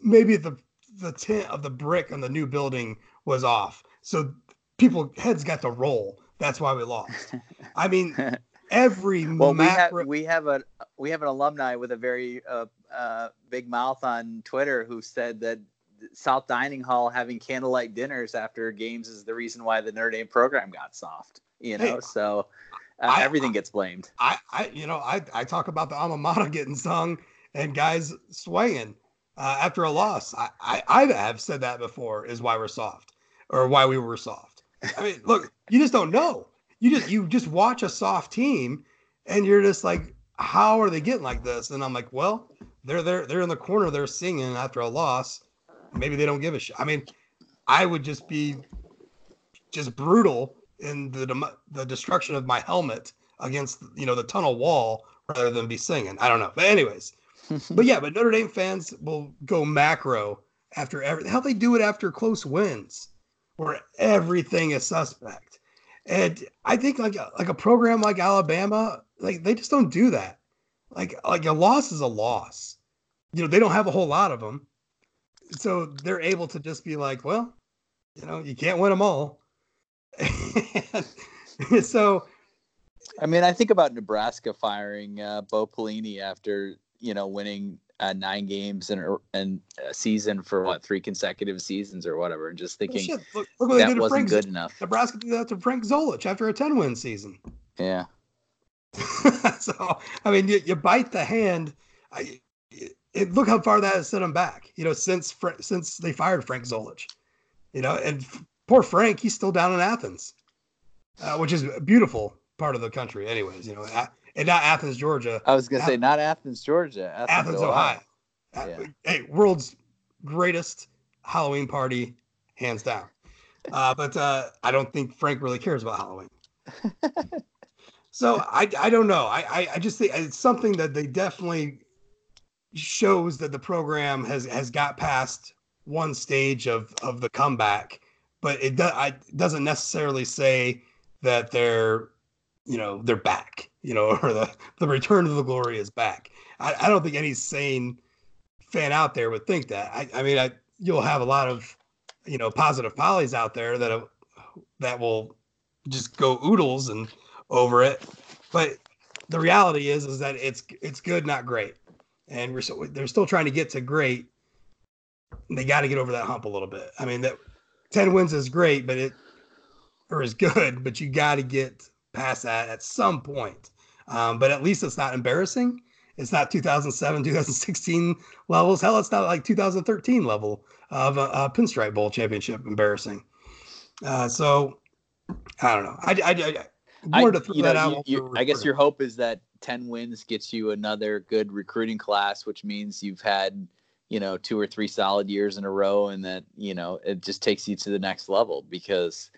maybe the the tint of the brick on the new building was off. So people heads got to roll. That's why we lost. I mean, every well, macro- we have we have a we have an alumni with a very uh, uh, big mouth on Twitter who said that South Dining Hall having candlelight dinners after games is the reason why the Notre Dame program got soft. You know, hey, so uh, I, everything gets blamed. I, I, you know, I, I talk about the alma mater getting sung and guys swaying uh, after a loss. I, I, I have said that before is why we're soft or why we were soft. I mean, look, you just don't know you just you just watch a soft team and you're just like how are they getting like this and i'm like well they're there they're in the corner they're singing after a loss maybe they don't give a shit i mean i would just be just brutal in the the destruction of my helmet against you know the tunnel wall rather than be singing. I don't know, but anyways, but yeah, but Notre Dame fans will go macro after every how they do it after close wins, where everything is suspect. And I think like like a program like Alabama, like they just don't do that. Like like a loss is a loss. You know they don't have a whole lot of them, so they're able to just be like, well, you know, you can't win them all. so, I mean, I think about Nebraska firing uh, Bo Pelini after you know winning uh, nine games in a, season for what three consecutive seasons or whatever, and just thinking well, look, look that wasn't Frank, good enough. Nebraska did that to Frank Solich after a ten win season. Yeah. so I mean, you, you bite the hand. I, it, look how far that has set him back. You know, since since they fired Frank Solich, You know, and poor Frank, he's still down in Athens, uh, which is a beautiful part of the country, anyways. You know, and not Athens, Georgia. I was gonna say not Athens, Georgia. Athens, Athens Ohio. Ohio. Yeah. Hey, world's greatest Halloween party, hands down. Uh, but uh, I don't think Frank really cares about Halloween. so I I don't know. I, I I just think it's something that they definitely shows that the program has has got past one stage of of the comeback, but it, do, I, it doesn't necessarily say that they're you know they're back you know or the the return of the glory is back. I, I don't think any sane fan out there would think that. I, I mean I, you'll have a lot of you know positive polys out there that that will just go oodles and over it. But the reality is is that it's it's good not great. And we're so, they're still trying to get to great. They got to get over that hump a little bit. I mean that 10 wins is great but it or is good but you got to get past that at some point. Um, but at least it's not embarrassing. It's not 2007, 2016 levels. Hell, it's not like 2013 level of a, a Pinstripe Bowl championship embarrassing. Uh, so I don't know. I, I, I I, to throw know, that out. You, you, I guess your hope is that 10 wins gets you another good recruiting class, which means you've had, you know, two or three solid years in a row and that, you know, it just takes you to the next level because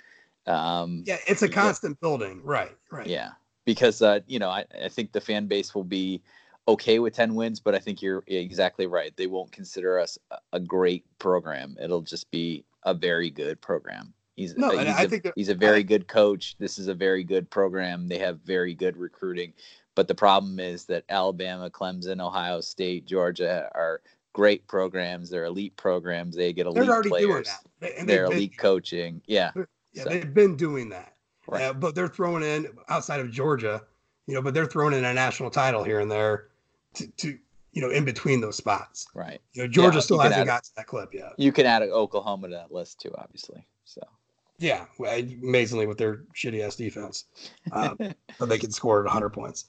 um, yeah, it's a constant yeah. building. Right. Right. Yeah. Because, uh, you know, I, I think the fan base will be okay with 10 wins, but I think you're exactly right. They won't consider us a great program. It'll just be a very good program. He's, no, he's, I a, think he's a very I, good coach. This is a very good program. They have very good recruiting. But the problem is that Alabama, Clemson, Ohio State, Georgia are great programs. They're elite programs. They get elite players. They, they're elite coaching. Yeah. Yeah, so. they've been doing that. Right. Uh, but they're throwing in outside of Georgia, you know, but they're throwing in a national title here and there to, to you know, in between those spots. Right. You know, Georgia yeah, still hasn't got to that clip yet. You can add Oklahoma to that list too, obviously. So. Yeah, amazingly with their shitty ass defense, um, but they can score 100 points.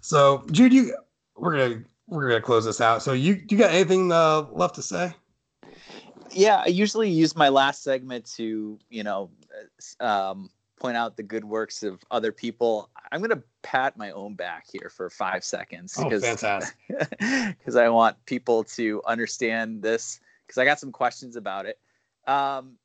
So, Jude, you we're gonna we're gonna close this out. So, you you got anything uh, left to say? Yeah, I usually use my last segment to, you know, um, point out the good works of other people. I'm going to pat my own back here for five seconds. Oh. Because I want people to understand this, because I got some questions about it. Um,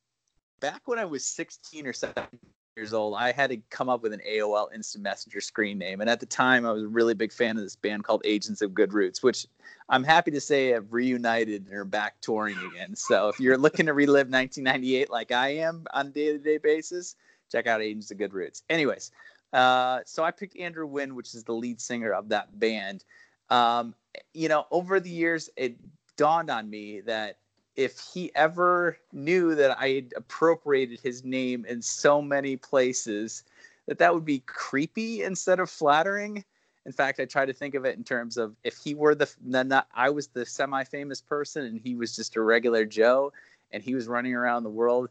back when I was 16 or 17 years old, I had to come up with an AOL Instant Messenger screen name. And at the time, I was a really big fan of this band called Agents of Good Roots, which I'm happy to say have reunited and are back touring again. So if you're looking to relive 1998 like I am on a day to day basis, check out Agents of Good Roots. Anyways, uh, so I picked Andrew Winn, which is the lead singer of that band. Um, you know, over the years, it dawned on me that if he ever knew that I had appropriated his name in so many places, that that would be creepy instead of flattering. In fact, I try to think of it in terms of if he were the not I was the semi-famous person and he was just a regular Joe, and he was running around the world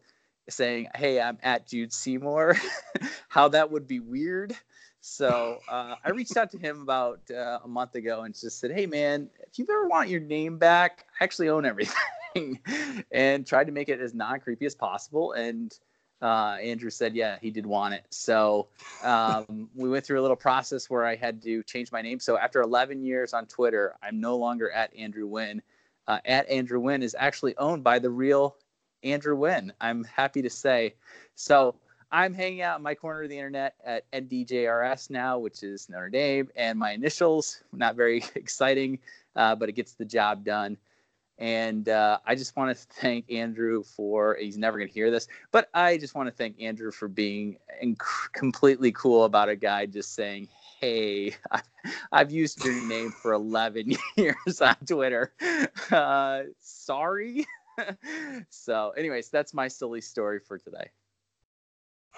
saying, "Hey, I'm at Jude Seymour," how that would be weird. So uh, I reached out to him about uh, a month ago and just said, "Hey, man, if you ever want your name back, I actually own everything." and tried to make it as non creepy as possible. And uh, Andrew said, yeah, he did want it. So um, we went through a little process where I had to change my name. So after 11 years on Twitter, I'm no longer at Andrew Winn. Uh, at Andrew Winn is actually owned by the real Andrew Winn. I'm happy to say. So I'm hanging out in my corner of the internet at NDJRS now, which is Notre Dame, and my initials, not very exciting, uh, but it gets the job done. And uh, I just want to thank Andrew for, he's never going to hear this, but I just want to thank Andrew for being inc- completely cool about a guy just saying, Hey, I've used your name for 11 years on Twitter. Uh, sorry. so, anyways, that's my silly story for today.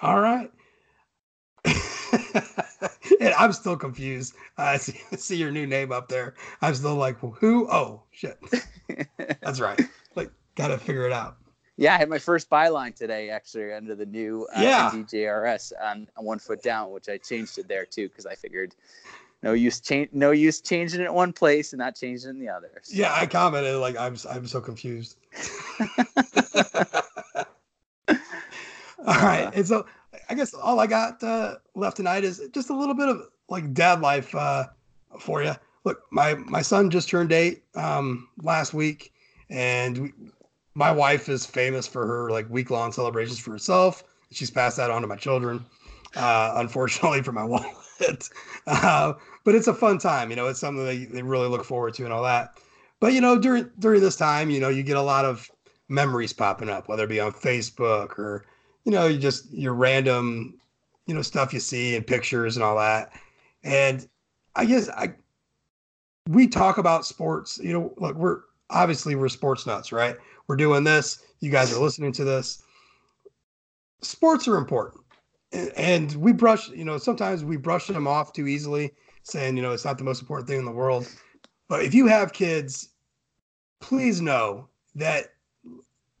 All right. and I'm still confused. I see, see, your new name up there. I'm still like, who? Oh, shit. That's right. Like, got to figure it out. Yeah, I had my first byline today, actually, under the new uh, yeah. DJRS on, on One Foot Down, which I changed it there too because I figured no use change, no use changing it one place and not changing it in the other. So. Yeah, I commented like I'm I'm so confused. all right, and so I guess all I got uh, left tonight is just a little bit of like dad life uh, for you. Look, my my son just turned eight um, last week, and we, my wife is famous for her like week long celebrations for herself. She's passed that on to my children. Uh, unfortunately for my wallet, uh, but it's a fun time. You know, it's something they, they really look forward to and all that. But you know, during during this time, you know, you get a lot of memories popping up, whether it be on Facebook or you know, you just your random, you know, stuff you see and pictures and all that. And I guess I we talk about sports, you know, look, we're obviously we're sports nuts, right? We're doing this, you guys are listening to this. Sports are important. And, and we brush, you know, sometimes we brush them off too easily, saying, you know, it's not the most important thing in the world. But if you have kids, please know that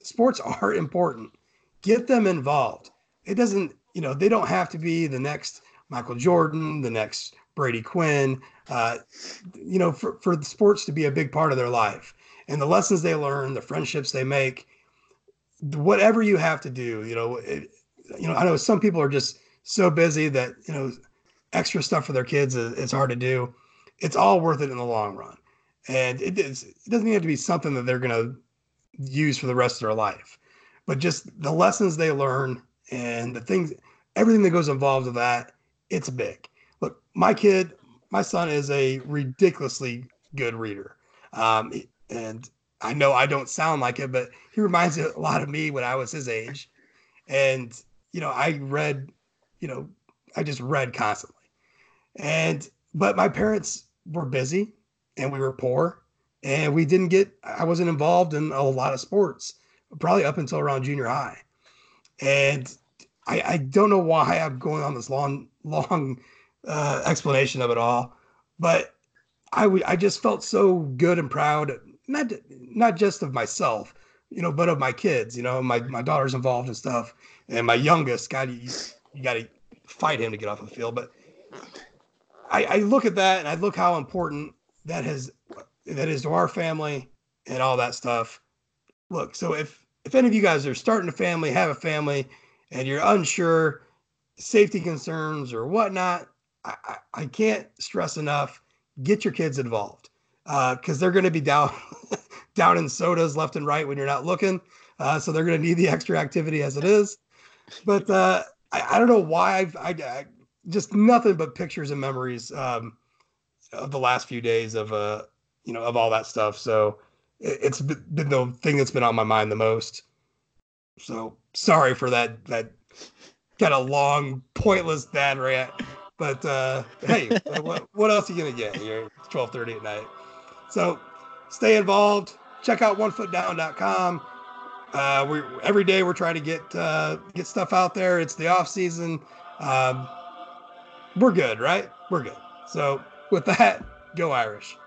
sports are important get them involved. It doesn't, you know, they don't have to be the next Michael Jordan, the next Brady Quinn, uh, you know, for, for sports to be a big part of their life and the lessons they learn, the friendships they make, whatever you have to do, you know, it, you know, I know some people are just so busy that, you know, extra stuff for their kids is, is hard to do. It's all worth it in the long run. And it, is, it doesn't have to be something that they're going to use for the rest of their life but just the lessons they learn and the things, everything that goes involved with that, it's big. Look, my kid, my son is a ridiculously good reader. Um, and I know I don't sound like it, but he reminds me a lot of me when I was his age. And, you know, I read, you know, I just read constantly. And, but my parents were busy and we were poor and we didn't get, I wasn't involved in a lot of sports probably up until around junior high. And I, I don't know why I'm going on this long, long uh, explanation of it all, but I, w- I just felt so good and proud, not, not just of myself, you know, but of my kids, you know, my, my daughter's involved and stuff. And my youngest, God, you, you got to fight him to get off the field. But I, I look at that and I look how important that has, that is to our family and all that stuff look, so if if any of you guys are starting a family, have a family, and you're unsure, safety concerns or whatnot, I, I, can't stress enough. Get your kids involved because uh, they're going to be down down in sodas left and right when you're not looking. Uh, so they're going to need the extra activity as it is. But uh, I, I, don't know why I've I, I, just nothing but pictures and memories um, of the last few days of uh you know of all that stuff. So it's been the thing that's been on my mind the most. So sorry for that that kind of long, pointless dad rant. But uh, hey, what, what, else are you gonna get twelve thirty at night. So stay involved. Check out onefootdown.com. Uh, we every day we're trying to get uh, get stuff out there. It's the off season. Um, we're good, right? We're good. So with that, go Irish.